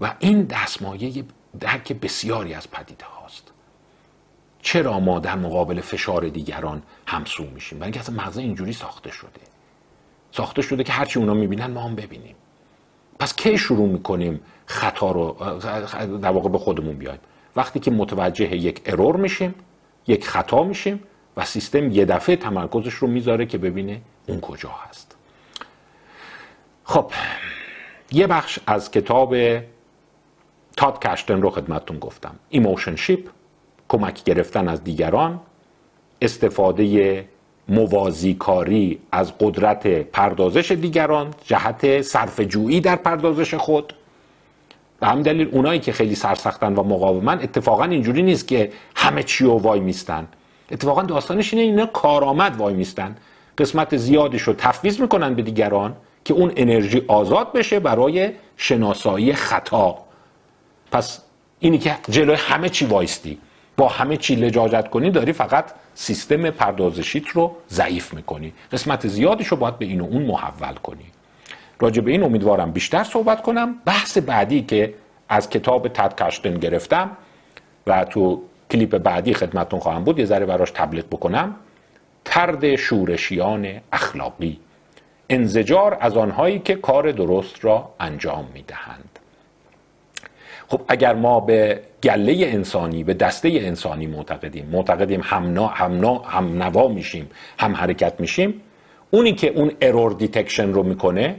و این دستمایه درک بسیاری از پدیده هاست. چرا ما در مقابل فشار دیگران همسو میشیم؟ برای اینکه مغز اینجوری ساخته شده. ساخته شده که هرچی اونا می‌بینن ما هم ببینیم. پس کی شروع می‌کنیم خطا رو در واقع به خودمون بیایم. وقتی که متوجه یک ارور میشیم یک خطا میشیم و سیستم یه دفعه تمرکزش رو می‌ذاره که ببینه اون کجا هست. خب یه بخش از کتاب Todd Kashdan رو خدمتتون گفتم. emotionship کمک گرفتن از دیگران استفاده موازی کاری از قدرت پردازش دیگران جهت صرف جویی در پردازش خود. به همین دلیل اونایی که خیلی سرسختن و مقاومن اتفاقا اینجوری نیست که همه چی رو وای میستن. اتفاقا داستانش اینه اینا کارآمد وای میستن. قسمت زیادش رو تفویض می‌کنن به دیگران که اون انرژی آزاد بشه برای شناسایی خطا. پس اینی که جلوی همه چی وایستی. با همه چی لجاجت کنی داری فقط سیستم پردازشیت رو ضعیف می‌کنی. قسمت زیادش رو باید به این و اون محول کنی. راجع به این امیدوارم بیشتر صحبت کنم. بحث بعدی که از کتاب تد گرفتم و تو کلیپ بعدی خدمتون خواهم بود یه ذره براش تبلیغ بکنم. طرد شورشیان اخلاقی. انزجار از آنهایی که کار درست را انجام می‌دهند. خب اگر ما به گله انسانی به دسته انسانی معتقدیم معتقدیم هم, هم, هم نوا میشیم هم حرکت میشیم اونی که اون error detection رو می‌کنه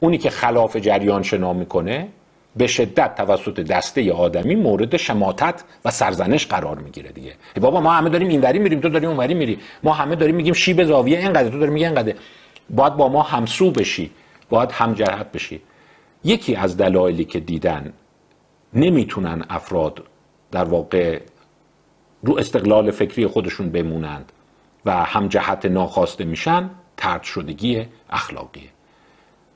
اونی که خلاف جریان شنا می‌کنه به شدت توسط دسته آدمی مورد شماتت و سرزنش قرار می‌گیره دیگه. بابا ما همه داریم اینوری میریم تو داری اونوری میری. ما همه داریم میگیم شیب زاویه اینقدر تو داری میگی اینقدر باید با ما همسو بشی باید هم جهت بشی. یکی از دلایلی که دیدن نمی‌تونن افراد در واقع رو استقلال فکری خودشون بمونند و هم جهت ناخواسته میشن ترد شدگی اخلاقیه.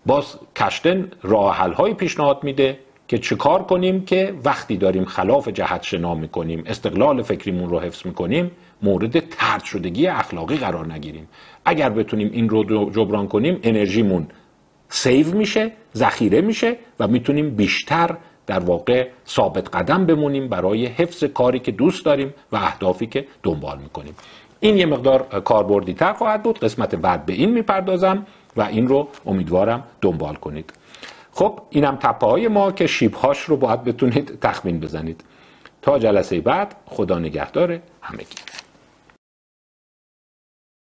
باز کشتن راه حل های پیشنهاد میده که چیکار کنیم که وقتی داریم خلاف جهت شنا می‌کنیم استقلال فکریمون رو حفظ می‌کنیم مورد ترد شدگی اخلاقی قرار نگیریم. اگر بتونیم این رو جبران کنیم انرژیمون سیو میشه ذخیره میشه و می‌تونیم بیشتر در واقع ثابت قدم بمونیم برای حفظ کاری که دوست داریم و اهدافی که دنبال می‌کنیم. این یه مقدار کاربردی تر خواهد بود. قسمت بعد به این می‌پردازم. و این رو امیدوارم دنبال کنید. خب اینم تپه های ما که شیب هاش رو باید بتونید تخمین بزنید. تا جلسه بعد خدا نگهدار همگی.